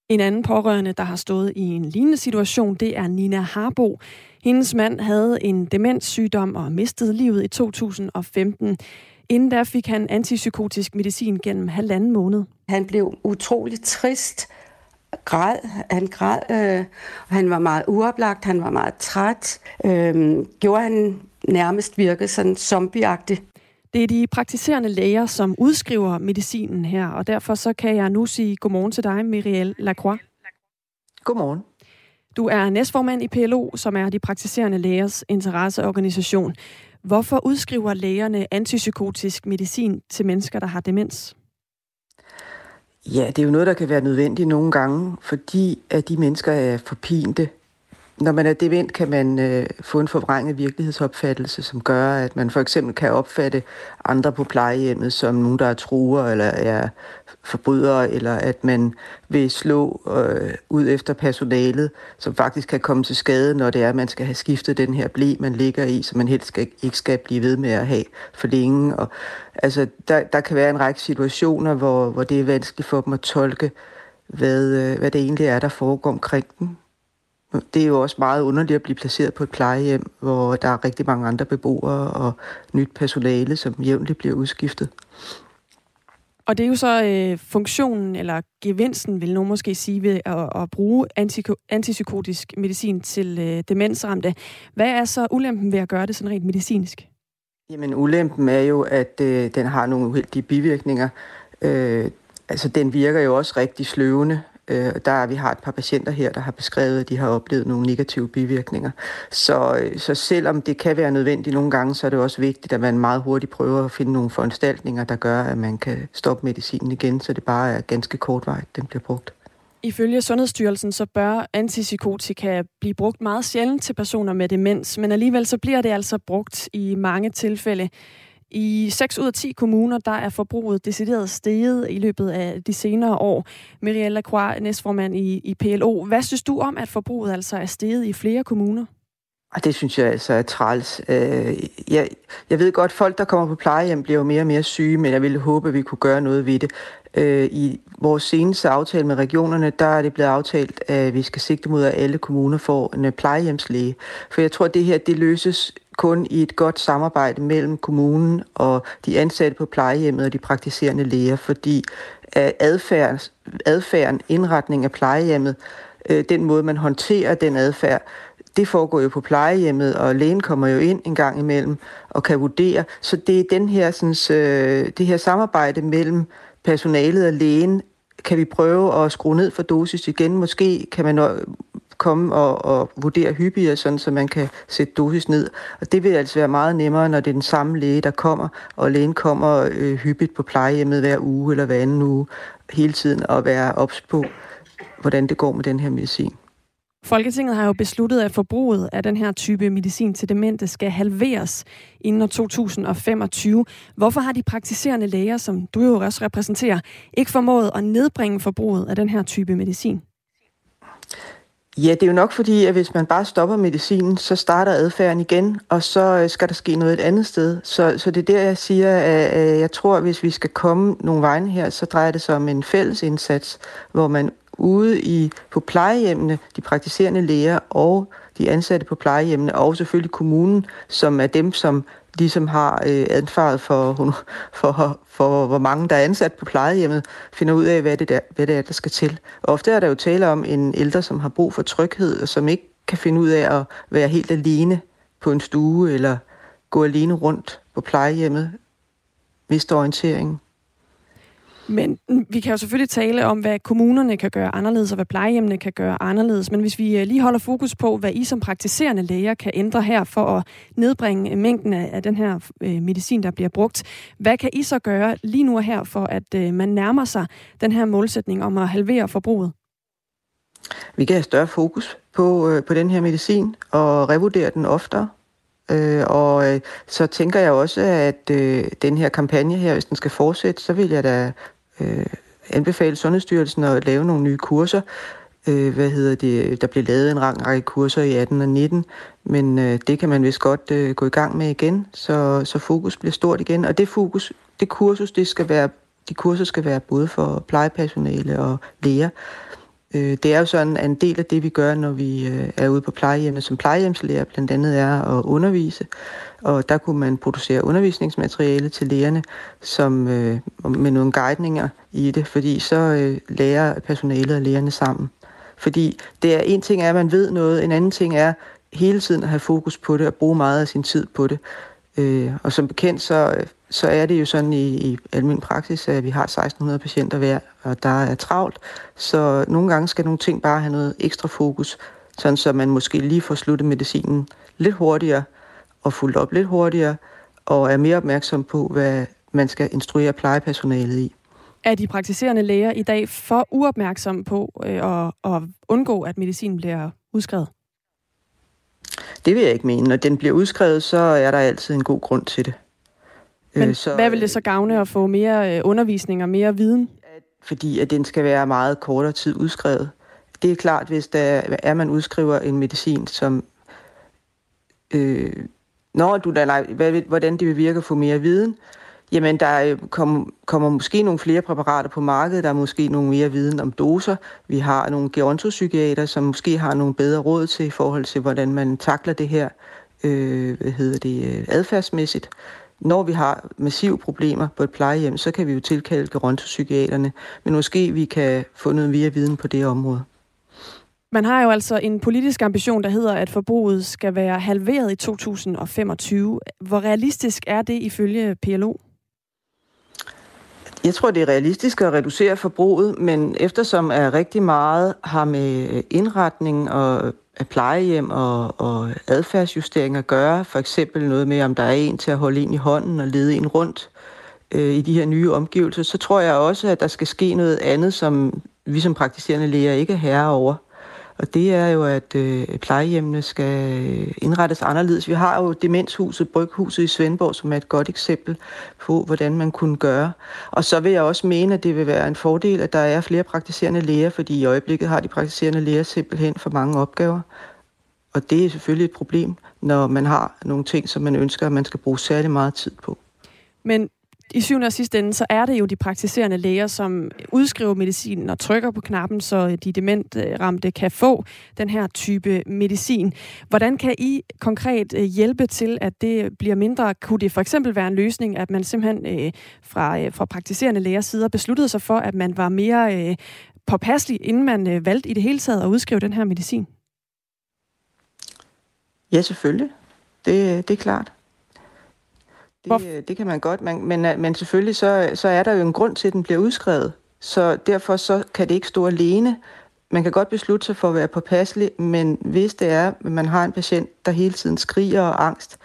En anden pårørende, der har stået i en lignende situation, det er Nina Harbo. Hendes mand havde en demenssygdom og mistede livet i 2015. Inden da fik han antipsykotisk medicin gennem halvanden måned. Han blev utroligt trist, græd, han græd, øh, og han var meget uoplagt, han var meget træt. Øh, gjorde han nærmest virke sådan zombieagtigt. Det er de praktiserende læger, som udskriver medicinen her, og derfor så kan jeg nu sige godmorgen til dig, Miriel Lacroix. Godmorgen. Du er næstformand i PLO, som er de praktiserende lægers interesseorganisation. Hvorfor udskriver lægerne antipsykotisk medicin til mennesker, der har demens? Ja, det er jo noget, der kan være nødvendigt nogle gange, fordi at de mennesker er forpinte når man er dement, kan man øh, få en forvrænget virkelighedsopfattelse, som gør, at man for eksempel kan opfatte andre på plejehjemmet som nogen, der er truer eller er forbrydere, eller at man vil slå øh, ud efter personalet, som faktisk kan komme til skade, når det er, at man skal have skiftet den her blæ, man ligger i, så man helst skal, ikke skal blive ved med at have for længe. Og, altså, der, der kan være en række situationer, hvor, hvor det er vanskeligt for dem at tolke, hvad, øh, hvad det egentlig er, der foregår omkring dem. Det er jo også meget underligt at blive placeret på et plejehjem, hvor der er rigtig mange andre beboere og nyt personale, som jævnligt bliver udskiftet. Og det er jo så øh, funktionen eller gevinsten, vil nogen måske sige, ved at, at bruge antipsykotisk medicin til øh, demensramte. Hvad er så ulempen ved at gøre det sådan rent medicinsk? Jamen ulempen er jo, at øh, den har nogle uheldige bivirkninger. Øh, altså den virker jo også rigtig sløvende. Øh, der vi har et par patienter her, der har beskrevet, at de har oplevet nogle negative bivirkninger. Så, øh, så selvom det kan være nødvendigt nogle gange, så er det også vigtigt, at man meget hurtigt prøver at finde nogle foranstaltninger, der gør, at man kan stoppe medicinen igen, så det bare er ganske kortvarigt, den bliver brugt. Ifølge Sundhedsstyrelsen så bør antipsykotika blive brugt meget sjældent til personer med demens, men alligevel så bliver det altså brugt i mange tilfælde. I 6 ud af 10 kommuner, der er forbruget decideret steget i løbet af de senere år. Mirielle Lacroix, næstformand i, i PLO. Hvad synes du om, at forbruget altså er steget i flere kommuner? Og det synes jeg altså er træls. Øh, jeg, jeg ved godt, folk, der kommer på plejehjem, bliver jo mere og mere syge, men jeg ville håbe, at vi kunne gøre noget ved det. Øh, I vores seneste aftale med regionerne, der er det blevet aftalt, at vi skal sigte mod, at alle kommuner får en øh, plejehjemslæge. For jeg tror, at det her det løses kun i et godt samarbejde mellem kommunen og de ansatte på plejehjemmet og de praktiserende læger, fordi øh, adfærd, adfærden, indretning af plejehjemmet, øh, den måde, man håndterer den adfærd, det foregår jo på plejehjemmet, og lægen kommer jo ind en gang imellem og kan vurdere. Så det er den her, sådan, øh, det her samarbejde mellem personalet og lægen, kan vi prøve at skrue ned for dosis igen. Måske kan man komme og, og vurdere hyppigere, sådan, så man kan sætte dosis ned. Og det vil altså være meget nemmere, når det er den samme læge, der kommer, og lægen kommer øh, hyppigt på plejehjemmet hver uge eller hver anden uge hele tiden, og være ops på, hvordan det går med den her medicin. Folketinget har jo besluttet, at forbruget af den her type medicin til demente skal halveres inden 2025. Hvorfor har de praktiserende læger, som du jo også repræsenterer, ikke formået at nedbringe forbruget af den her type medicin? Ja, det er jo nok fordi, at hvis man bare stopper medicinen, så starter adfærden igen, og så øh, skal der ske noget et andet sted. Så, så det er der, jeg siger, at øh, jeg tror, at hvis vi skal komme nogle vejen her, så drejer det sig om en fælles indsats, hvor man ude i, på plejehjemmene, de praktiserende læger og de ansatte på plejehjemmene, og selvfølgelig kommunen, som er dem, som ligesom har øh, ansvaret for, for, for, hvor mange der er ansat på plejehjemmet, finder ud af, hvad det, der, hvad det er, der skal til. Og ofte er der jo tale om en ældre, som har brug for tryghed, og som ikke kan finde ud af at være helt alene på en stue, eller gå alene rundt på plejehjemmet, miste orienteringen. Men vi kan jo selvfølgelig tale om, hvad kommunerne kan gøre anderledes, og hvad plejehjemmene kan gøre anderledes. Men hvis vi øh, lige holder fokus på, hvad I som praktiserende læger kan ændre her for at nedbringe øh, mængden af den her øh, medicin, der bliver brugt, hvad kan I så gøre lige nu og her for, at man nærmer sig den her målsætning om at halvere forbruget? Vi kan have større fokus på, på den her medicin og revurdere den oftere. Øh, og øh, så tænker jeg også, at øh, den her kampagne her, hvis den skal fortsætte, så vil jeg da øh, anbefale Sundhedsstyrelsen at lave nogle nye kurser. Øh, hvad hedder det? Der blev lavet en lang række kurser i 18 og 19, men øh, det kan man vist godt øh, gå i gang med igen, så, så fokus bliver stort igen. Og det fokus, det kursus, det skal være, de kurser skal være både for plejepersonale og læger. Øh, det er jo sådan, at en del af det, vi gør, når vi øh, er ude på plejehjemmet som plejehjemslærer, blandt andet er at undervise. Og der kunne man producere undervisningsmateriale til lærerne som, øh, med nogle guidninger i det, fordi så øh, lærer personalet og lærerne sammen. Fordi det er en ting er, at man ved noget, en anden ting er hele tiden at have fokus på det og bruge meget af sin tid på det. Øh, og som bekendt, så, øh, så er det jo sådan i, i almindelig praksis, at vi har 1600 patienter hver, og der er travlt. Så nogle gange skal nogle ting bare have noget ekstra fokus, sådan så man måske lige får sluttet medicinen lidt hurtigere og fuldt op lidt hurtigere, og er mere opmærksom på, hvad man skal instruere plejepersonalet i. Er de praktiserende læger i dag for uopmærksomme på øh, at, at undgå, at medicin bliver udskrevet? Det vil jeg ikke mene. Når den bliver udskrevet, så er der altid en god grund til det. Men øh, så, hvad vil det så gavne at få mere øh, undervisning og mere viden? Fordi at den skal være meget kortere tid udskrevet. Det er klart, hvis der er, man udskriver en medicin, som... Øh, når du der, hvordan det vil virke at få mere viden, Jamen, der kommer, kommer måske nogle flere præparater på markedet, der er måske nogle mere viden om doser. Vi har nogle gerontopsykiater, som måske har nogle bedre råd til i forhold til, hvordan man takler det her øh, hvad hedder det, adfærdsmæssigt. Når vi har massive problemer på et plejehjem, så kan vi jo tilkalde gerontopsykiaterne, men måske vi kan få noget mere viden på det område. Man har jo altså en politisk ambition, der hedder, at forbruget skal være halveret i 2025. Hvor realistisk er det ifølge PLO? Jeg tror, det er realistisk at reducere forbruget, men eftersom er rigtig meget har med indretning og af plejehjem og, og adfærdsjustering at gøre, for eksempel noget med, om der er en til at holde ind i hånden og lede en rundt øh, i de her nye omgivelser, så tror jeg også, at der skal ske noget andet, som vi som praktiserende læger ikke er herre over. Og det er jo, at øh, plejehjemmene skal øh, indrettes anderledes. Vi har jo Demenshuset, Bryghuset i Svendborg, som er et godt eksempel på, hvordan man kunne gøre. Og så vil jeg også mene, at det vil være en fordel, at der er flere praktiserende læger, fordi i øjeblikket har de praktiserende læger simpelthen for mange opgaver. Og det er selvfølgelig et problem, når man har nogle ting, som man ønsker, at man skal bruge særlig meget tid på. Men i syvende og sidste ende, så er det jo de praktiserende læger, som udskriver medicinen og trykker på knappen, så de dementramte kan få den her type medicin. Hvordan kan I konkret øh, hjælpe til, at det bliver mindre? Kunne det for eksempel være en løsning, at man simpelthen øh, fra, øh, fra praktiserende lægers side besluttede sig for, at man var mere øh, påpasselig, inden man øh, valgte i det hele taget at udskrive den her medicin? Ja, selvfølgelig. Det, det er klart. Det, det kan man godt, men, men, men selvfølgelig så, så er der jo en grund til, at den bliver udskrevet. Så derfor så kan det ikke stå alene. Man kan godt beslutte sig for at være påpasselig, men hvis det er, at man har en patient, der hele tiden skriger og angst,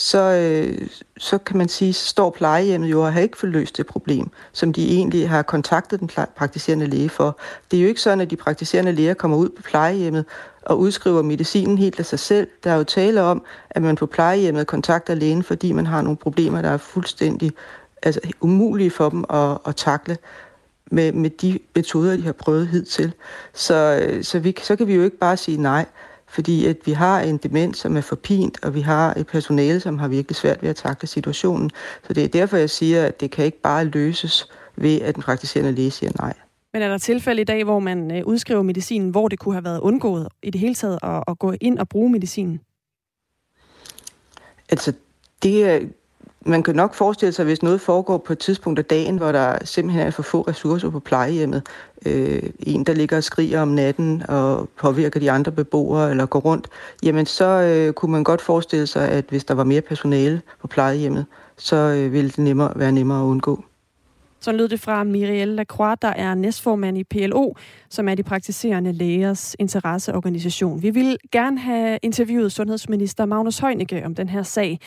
så, øh, så kan man sige, så står plejehjemmet jo og har ikke forløst det problem, som de egentlig har kontaktet den praktiserende læge for. Det er jo ikke sådan, at de praktiserende læger kommer ud på plejehjemmet og udskriver medicinen helt af sig selv. Der er jo tale om, at man på plejehjemmet kontakter lægen, fordi man har nogle problemer, der er fuldstændig altså, umulige for dem at, at takle med, med de metoder, de har prøvet hidtil. Så, øh, så, vi, så kan vi jo ikke bare sige nej, fordi at vi har en demens, som er forpint, og vi har et personale, som har virkelig svært ved at takle situationen. Så det er derfor, jeg siger, at det kan ikke bare løses ved, at den praktiserende læge siger nej. Men er der tilfælde i dag, hvor man øh, udskriver medicinen, hvor det kunne have været undgået i det hele taget at, at gå ind og bruge medicinen? Altså, det, man kan nok forestille sig, hvis noget foregår på et tidspunkt af dagen, hvor der simpelthen er for få ressourcer på plejehjemmet. Øh, en, der ligger og skriger om natten og påvirker de andre beboere eller går rundt, jamen så øh, kunne man godt forestille sig, at hvis der var mere personale på plejehjemmet, så øh, ville det nemmere, være nemmere at undgå. Så lød det fra Mirielle Lacroix, der er næstformand i PLO, som er de praktiserende lægers interesseorganisation. Vi vil gerne have interviewet sundhedsminister Magnus Heunicke om den her sag,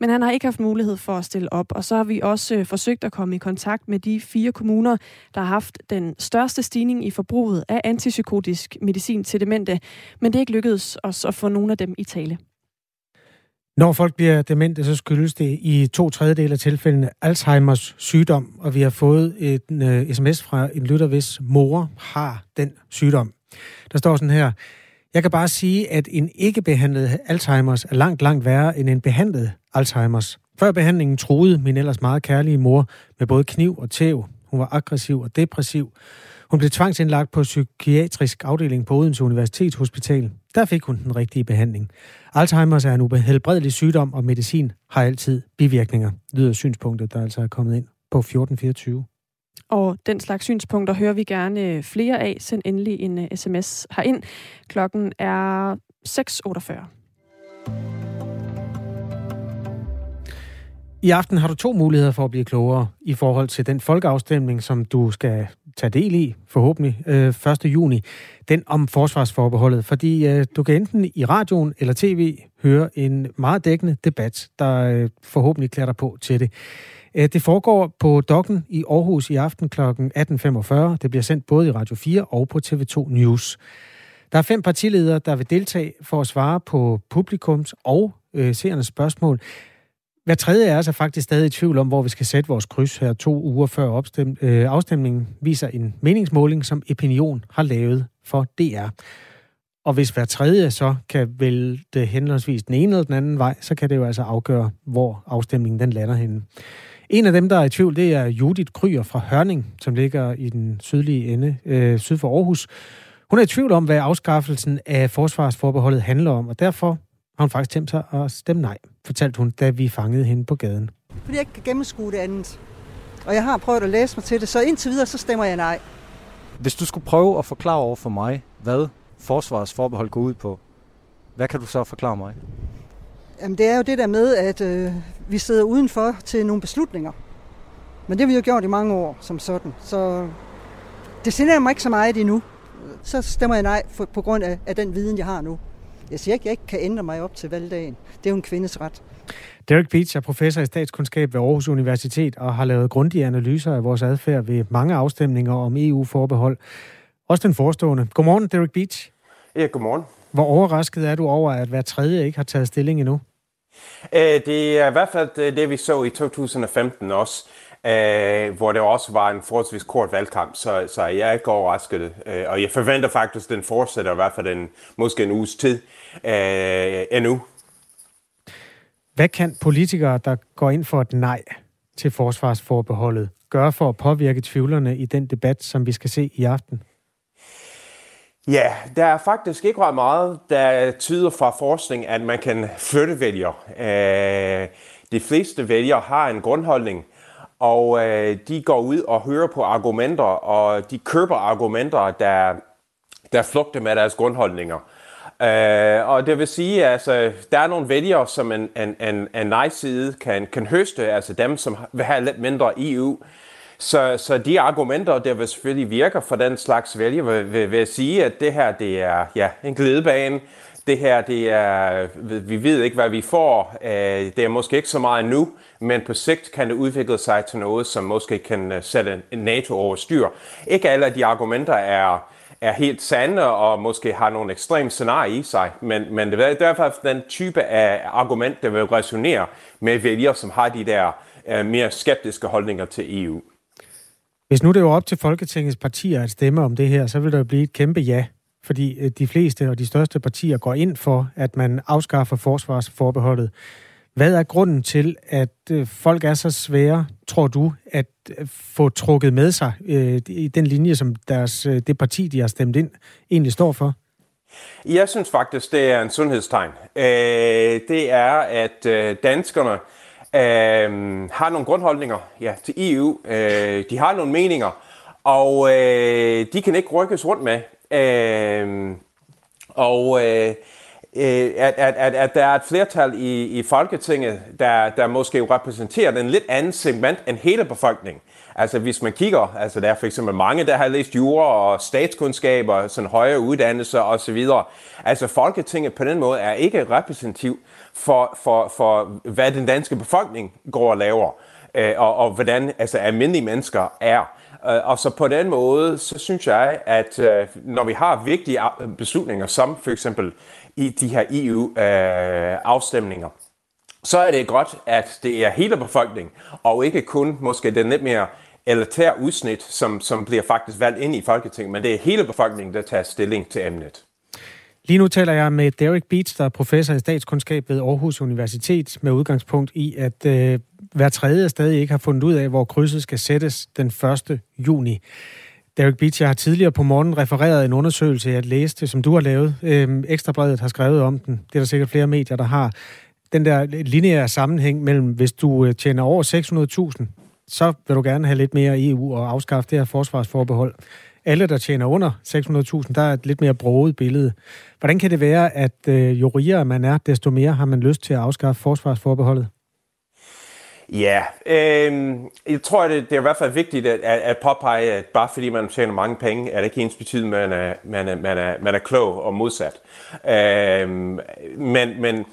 men han har ikke haft mulighed for at stille op. Og så har vi også øh, forsøgt at komme i kontakt med de fire kommuner, der har haft den største stigning i forbruget af antipsykotisk medicin til demente, men det er ikke lykkedes os at få nogen af dem i tale. Når folk bliver demente, så skyldes det i to tredjedel af tilfældene Alzheimers sygdom, og vi har fået en øh, uh, sms fra en lytter, hvis mor har den sygdom. Der står sådan her, jeg kan bare sige, at en ikke behandlet Alzheimers er langt, langt værre end en behandlet Alzheimers. Før behandlingen troede min ellers meget kærlige mor med både kniv og tæv. Hun var aggressiv og depressiv. Hun blev tvangsindlagt på psykiatrisk afdeling på Odense Universitetshospital. Der fik hun den rigtige behandling. Alzheimer's er en ubehelbredelig sygdom, og medicin har altid bivirkninger, lyder synspunktet, der altså er kommet ind på 1424. Og den slags synspunkter hører vi gerne flere af. Send endelig en sms øh, herind. Klokken er 6.48. I aften har du to muligheder for at blive klogere i forhold til den folkeafstemning, som du skal tage del i, forhåbentlig øh, 1. juni, den om forsvarsforbeholdet. Fordi øh, du kan enten i radioen eller tv høre en meget dækkende debat, der øh, forhåbentlig klæder dig på til det. Øh, det foregår på Dokken i Aarhus i aften kl. 18.45. Det bliver sendt både i Radio 4 og på TV2 News. Der er fem partiledere, der vil deltage for at svare på publikums og øh, seernes spørgsmål. Hver tredje er altså faktisk stadig i tvivl om, hvor vi skal sætte vores kryds her to uger før opstem, øh, afstemningen, viser en meningsmåling, som Opinion har lavet for DR. Og hvis hver tredje så kan vælte henholdsvis den ene eller den anden vej, så kan det jo altså afgøre, hvor afstemningen den lander henne. En af dem, der er i tvivl, det er Judith Kryer fra Hørning, som ligger i den sydlige ende øh, syd for Aarhus. Hun er i tvivl om, hvad afskaffelsen af forsvarsforbeholdet handler om, og derfor har hun faktisk tænkt sig at stemme nej, fortalte hun, da vi fangede hende på gaden. Fordi jeg ikke kan gennemskue det andet. Og jeg har prøvet at læse mig til det, så indtil videre, så stemmer jeg nej. Hvis du skulle prøve at forklare over for mig, hvad forsvarsforbehold går ud på, hvad kan du så forklare mig? Jamen, det er jo det der med, at øh, vi sidder udenfor til nogle beslutninger. Men det har vi jo gjort i mange år som sådan. Så det sender mig ikke så meget endnu. Så stemmer jeg nej for, på grund af, af den viden, jeg har nu. Jeg siger ikke, at jeg ikke kan ændre mig op til valgdagen. Det er jo en kvindes ret. Derek Beach er professor i statskundskab ved Aarhus Universitet og har lavet grundige analyser af vores adfærd ved mange afstemninger om EU-forbehold. Også den forestående. Godmorgen, Derek Beach. Ja, godmorgen. Hvor overrasket er du over, at hver tredje ikke har taget stilling endnu? Øh, det er i hvert fald det, vi så i 2015 også, øh, hvor det også var en forholdsvis kort valgkamp, så, så jeg er ikke overrasket. Øh, og jeg forventer faktisk, at den fortsætter i hvert fald en, måske en uges tid endnu. Hvad kan politikere, der går ind for et nej til forsvarsforbeholdet, gøre for at påvirke tvivlerne i den debat, som vi skal se i aften? Ja, der er faktisk ikke ret meget, der tyder fra forskning, at man kan flytte vælger. Øh, de fleste vælgere har en grundholdning, og øh, de går ud og hører på argumenter, og de køber argumenter, der, der flugter med deres grundholdninger. Øh, og det vil sige, at altså, der er nogle vælgere, som en, en, en, en nej-side kan, kan høste, altså dem, som vil have lidt mindre EU. Så, så de argumenter, der vil selvfølgelig virker for den slags vælger, vil, vil, vil sige, at det her det er ja, en glidebane. Det her, det er, vi ved ikke, hvad vi får. Øh, det er måske ikke så meget nu, men på sigt kan det udvikle sig til noget, som måske kan øh, sætte NATO over styr. Ikke alle af de argumenter er er helt sande og måske har nogle ekstreme scenarier i sig, men, men det er i hvert fald den type af argument, der vil resonere med vælgere, som har de der øh, mere skeptiske holdninger til EU. Hvis nu det er op til Folketingets partier at stemme om det her, så vil der blive et kæmpe ja, fordi øh, de fleste og de største partier går ind for, at man afskaffer forsvarsforbeholdet. Hvad er grunden til, at øh, folk er så svære, tror du, at øh, få trukket med sig øh, i den linje, som deres, det parti, de har stemt ind, egentlig står for? Jeg synes faktisk, det er en sundhedstegn. Det er, at danskerne har nogle grundholdninger ja, til EU. De har nogle meninger, og de kan ikke rykkes rundt med. Øhm, og øh, øh, at, at, at, at der er et flertal i, i Folketinget, der, der måske repræsenterer en lidt anden segment end hele befolkningen. Altså hvis man kigger, altså der er for eksempel mange, der har læst jura og statskundskaber, sådan højere uddannelser osv. Altså Folketinget på den måde er ikke repræsentativ for, for, for hvad den danske befolkning går og laver, øh, og, og hvordan altså, almindelige mennesker er. Øh, og så på den måde, så synes jeg, at øh, når vi har vigtige øh, beslutninger, som for eksempel i de her EU-afstemninger, så er det godt, at det er hele befolkningen, og ikke kun måske den lidt mere elitære udsnit, som, som bliver faktisk valgt ind i Folketinget, men det er hele befolkningen, der tager stilling til emnet. Lige nu taler jeg med Derek Beats, der er professor i statskundskab ved Aarhus Universitet, med udgangspunkt i, at øh, hver tredje stadig ikke har fundet ud af, hvor krydset skal sættes den 1. juni. Derek Beach, jeg har tidligere på morgen refereret en undersøgelse, jeg læste, som du har lavet. Øhm, Ekstrabredet har skrevet om den. Det er der sikkert flere medier, der har. Den der lineære sammenhæng mellem, hvis du øh, tjener over 600.000, så vil du gerne have lidt mere EU og afskaffe det her forsvarsforbehold. Alle, der tjener under 600.000, der er et lidt mere broget billede. Hvordan kan det være, at øh, jo rigere man er, desto mere har man lyst til at afskaffe forsvarsforbeholdet? Ja, øh, jeg tror, det, det er i hvert fald vigtigt at, at, at påpege, at bare fordi man tjener mange penge, er det ikke ens betydning, at man er, man er, man er, man er klog og modsat. Øh, men, men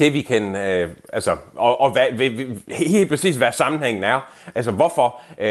det vi kan, øh, altså, og, og hvad, helt præcis hvad sammenhængen er, altså hvorfor øh,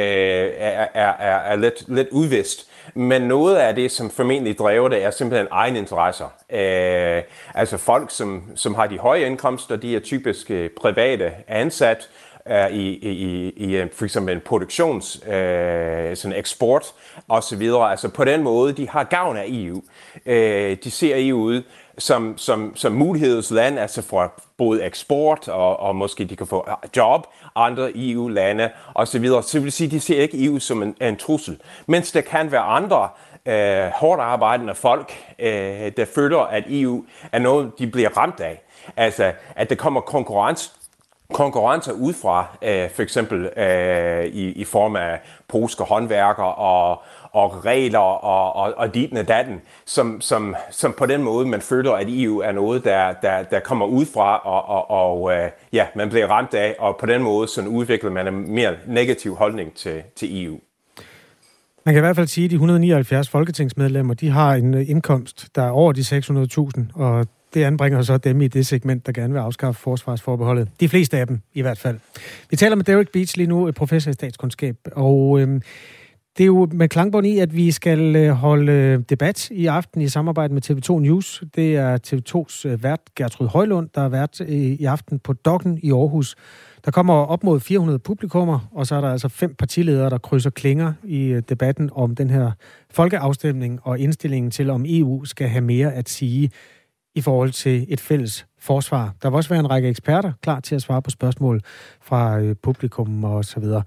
er, er, er, er lidt, lidt udvist. Men noget af det, som formentlig drever det, er simpelthen egen interesser. Øh, altså folk, som, som har de høje indkomster, de er typisk øh, private ansat, er i, i, i øh, for eksempel en produktions, øh, sådan eksport og så videre. Altså på den måde, de har gavn af EU. Øh, de ser EU ud som, som, som mulighedsland, altså for både eksport og, og måske de kan få ah, job, andre EU-lande osv. Så, videre. så vil sige, de ser ikke EU som en, en trussel. Mens der kan være andre øh, hårdt arbejdende folk, øh, der føler, at EU er noget, de bliver ramt af. Altså, at der kommer konkurrence konkurrencer udefra, øh, for eksempel øh, i, i form af polske håndværkere og, og regler og, og, og dit og datten, som, som, som på den måde, man føler, at EU er noget, der, der, der kommer udefra, og, og, og øh, ja, man bliver ramt af, og på den måde sådan udvikler man en mere negativ holdning til, til EU. Man kan i hvert fald sige, at de 179 folketingsmedlemmer, de har en øh, indkomst, der er over de 600.000, og det anbringer så dem i det segment, der gerne vil afskaffe forsvarsforbeholdet. De fleste af dem i hvert fald. Vi taler med Derek Beach lige nu, øh, professor i statskundskab, og øhm, det er jo med klangbånd i, at vi skal øh, holde øh, debat i aften i samarbejde med TV2 News. Det er TV2's øh, vært Gertrud Højlund, der er vært i aften på Dokken i Aarhus. Der kommer op mod 400 publikummer, og så er der altså fem partiledere, der krydser klinger i debatten om den her folkeafstemning og indstillingen til, om EU skal have mere at sige i forhold til et fælles forsvar. Der vil også være en række eksperter klar til at svare på spørgsmål fra publikum og så videre.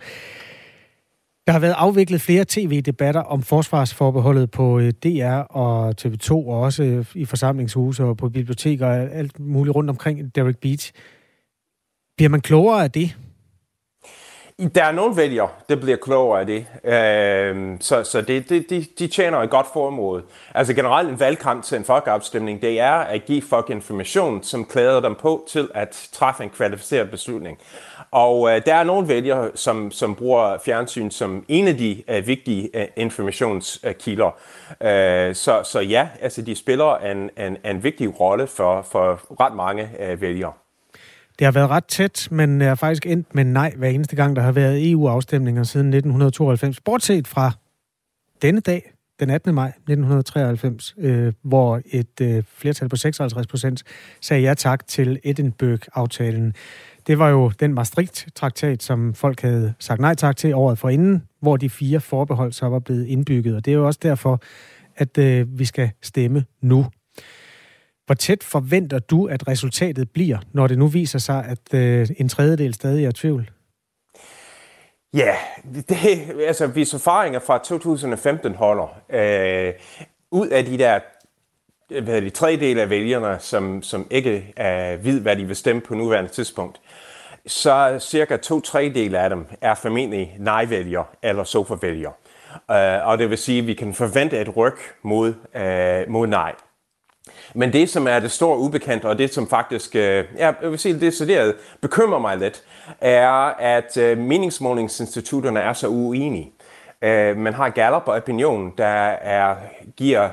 Der har været afviklet flere tv-debatter om forsvarsforbeholdet på øh, DR og TV2, og også øh, i forsamlingshuse og på biblioteker og alt muligt rundt omkring Derek Beach. Bliver man klogere af det? Der er nogle vælgere, der bliver klogere af det. Øh, så så det, det, de, de tjener et godt formål. Altså generelt en valgkamp til en folkeafstemning, det er at give folk information, som klæder dem på til at træffe en kvalificeret beslutning. Og øh, der er nogle vælgere, som, som bruger fjernsyn som en af de øh, vigtige øh, informationskilder. Øh, så, så ja, altså de spiller en, en, en vigtig rolle for, for ret mange øh, vælgere. Det har været ret tæt, men er faktisk endt med nej hver eneste gang, der har været EU-afstemninger siden 1992. Bortset fra denne dag, den 18. maj 1993, øh, hvor et øh, flertal på 56 procent sagde ja tak til Edinburgh-aftalen. Det var jo den Maastricht-traktat, som folk havde sagt nej tak til året forinden, hvor de fire forbehold så var blevet indbygget. Og det er jo også derfor, at øh, vi skal stemme nu. Hvor tæt forventer du, at resultatet bliver, når det nu viser sig, at øh, en tredjedel stadig er tvivl? Ja, det, altså hvis erfaringer fra 2015 holder, øh, ud af de der øh, hvad de tredjedel af vælgerne, som, som ikke øh, ved, hvad de vil stemme på nuværende tidspunkt, så cirka to tredjedel af dem er formentlig nej-vælger eller sofa-vælger. Uh, øh, og det vil sige, at vi kan forvente et ryg mod, uh, mod nej. Men det, som er det store ubekendte, og det, som faktisk, øh, ja, jeg vil sige, det det bekymrer mig lidt, er, at øh, meningsmålingsinstitutterne er så uenige. Uh, man har Gallup og Opinion, der er, giver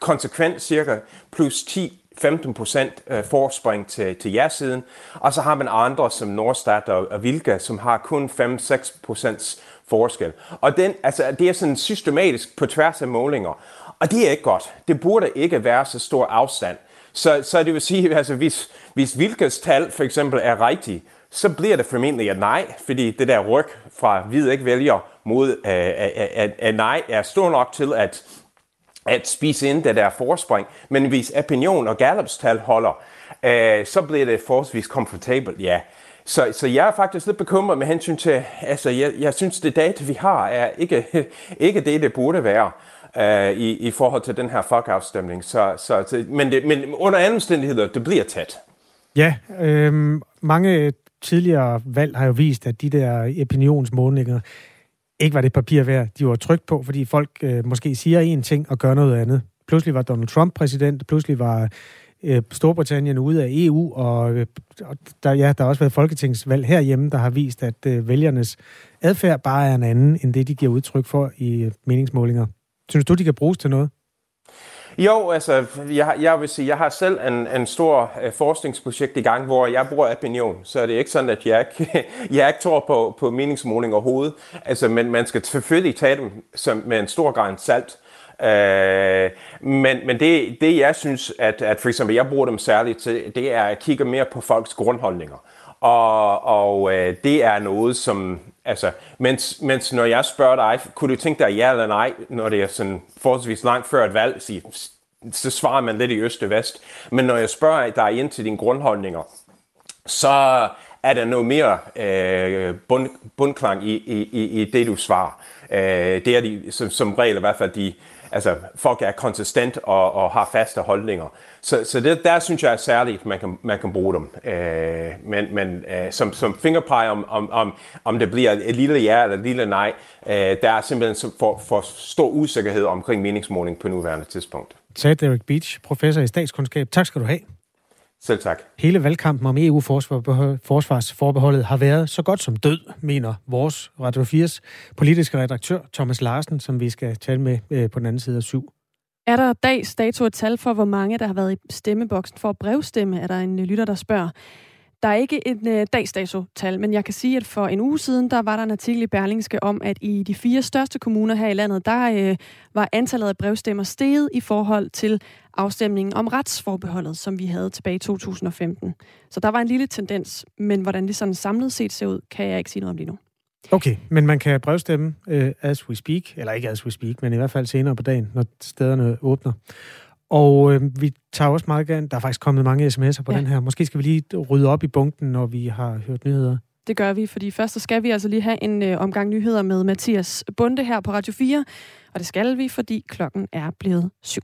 konsekvent cirka plus 10 15 procent forspring til, til ja-siden, og så har man andre som Norstat og, og Vilka, som har kun 5-6 procents forskel. Og den, altså, det er sådan systematisk på tværs af målinger, og det er ikke godt. Det burde ikke være så stor afstand. Så, så det vil sige, altså, hvis, hvis Vilkes tal for eksempel er rigtigt, så bliver det formentlig et nej, fordi det der ryg fra hvide ikke vælger mod øh, øh, øh, at, at nej er stor nok til, at at spise ind det der forspring. Men hvis opinion og Gallups tal holder, øh, så bliver det forholdsvis komfortabelt, ja. Så, så jeg er faktisk lidt bekymret med hensyn til, altså jeg, jeg synes, det data, vi har, er ikke, ikke det, det burde være øh, i, i forhold til den her folkeafstemning. Så, så, men, det, men under andre omstændigheder, det bliver tæt. Ja, øh, mange tidligere valg har jo vist, at de der opinionsmålinger, ikke var det papir værd, de var trygt på, fordi folk øh, måske siger en ting og gør noget andet. Pludselig var Donald Trump præsident, pludselig var øh, Storbritannien ude af EU, og øh, der, ja, der har også været folketingsvalg herhjemme, der har vist, at øh, vælgernes adfærd bare er en anden, end det, de giver udtryk for i øh, meningsmålinger. Synes du, de kan bruges til noget? Jo, altså, jeg, jeg vil sige, jeg har selv en, en stor øh, forskningsprojekt i gang, hvor jeg bruger opinion, så det er ikke sådan, at jeg ikke, jeg ikke tror på, på meningsmåling overhovedet. Altså, men man skal selvfølgelig tage dem som, med en stor grad salt. Uh, men men det, det, jeg synes, at, at for eksempel, jeg bruger dem særligt til, det er at kigge mere på folks grundholdninger. Og, og øh, det er noget, som Altså, mens, mens når jeg spørger dig, kunne du tænke dig ja eller nej, når det er sådan forholdsvis langt før et valg, så, så svarer man lidt i øst og vest. Men når jeg spørger dig ind til dine grundholdninger, så er der noget mere øh, bund, bundklang i, i, i, i det, du svarer. Øh, det er de, som, som regel i hvert fald de, altså folk er konsistent og, og har faste holdninger. Så, så det, der synes jeg er særligt, man kan, man kan bruge dem. Øh, men men øh, som, som fingerpege om, om, om, om det bliver et lille ja eller et lille nej, øh, der er simpelthen for, for stor usikkerhed omkring meningsmåling på nuværende tidspunkt. Sagde Derek Beach, professor i statskundskab. Tak skal du have. Selv tak. Hele valgkampen om EU-forsvarsforbeholdet har været så godt som død, mener vores Radio 4's politiske redaktør Thomas Larsen, som vi skal tale med øh, på den anden side af syv. Er der dags dato et tal for, hvor mange, der har været i stemmeboksen for at brevstemme, er der en lytter, der spørger. Der er ikke et øh, dagsdato-tal, men jeg kan sige, at for en uge siden, der var der en artikel i Berlingske om, at i de fire største kommuner her i landet, der øh, var antallet af brevstemmer steget i forhold til afstemningen om retsforbeholdet, som vi havde tilbage i 2015. Så der var en lille tendens, men hvordan det sådan samlet set ser ud, kan jeg ikke sige noget om lige nu. Okay, men man kan brevstemme uh, as we speak, eller ikke as we speak, men i hvert fald senere på dagen, når stederne åbner. Og øh, vi tager også meget gerne, der er faktisk kommet mange sms'er på ja. den her. Måske skal vi lige rydde op i bunken, når vi har hørt nyheder. Det gør vi, fordi først så skal vi altså lige have en øh, omgang nyheder med Mathias Bunde her på Radio 4. Og det skal vi, fordi klokken er blevet syv.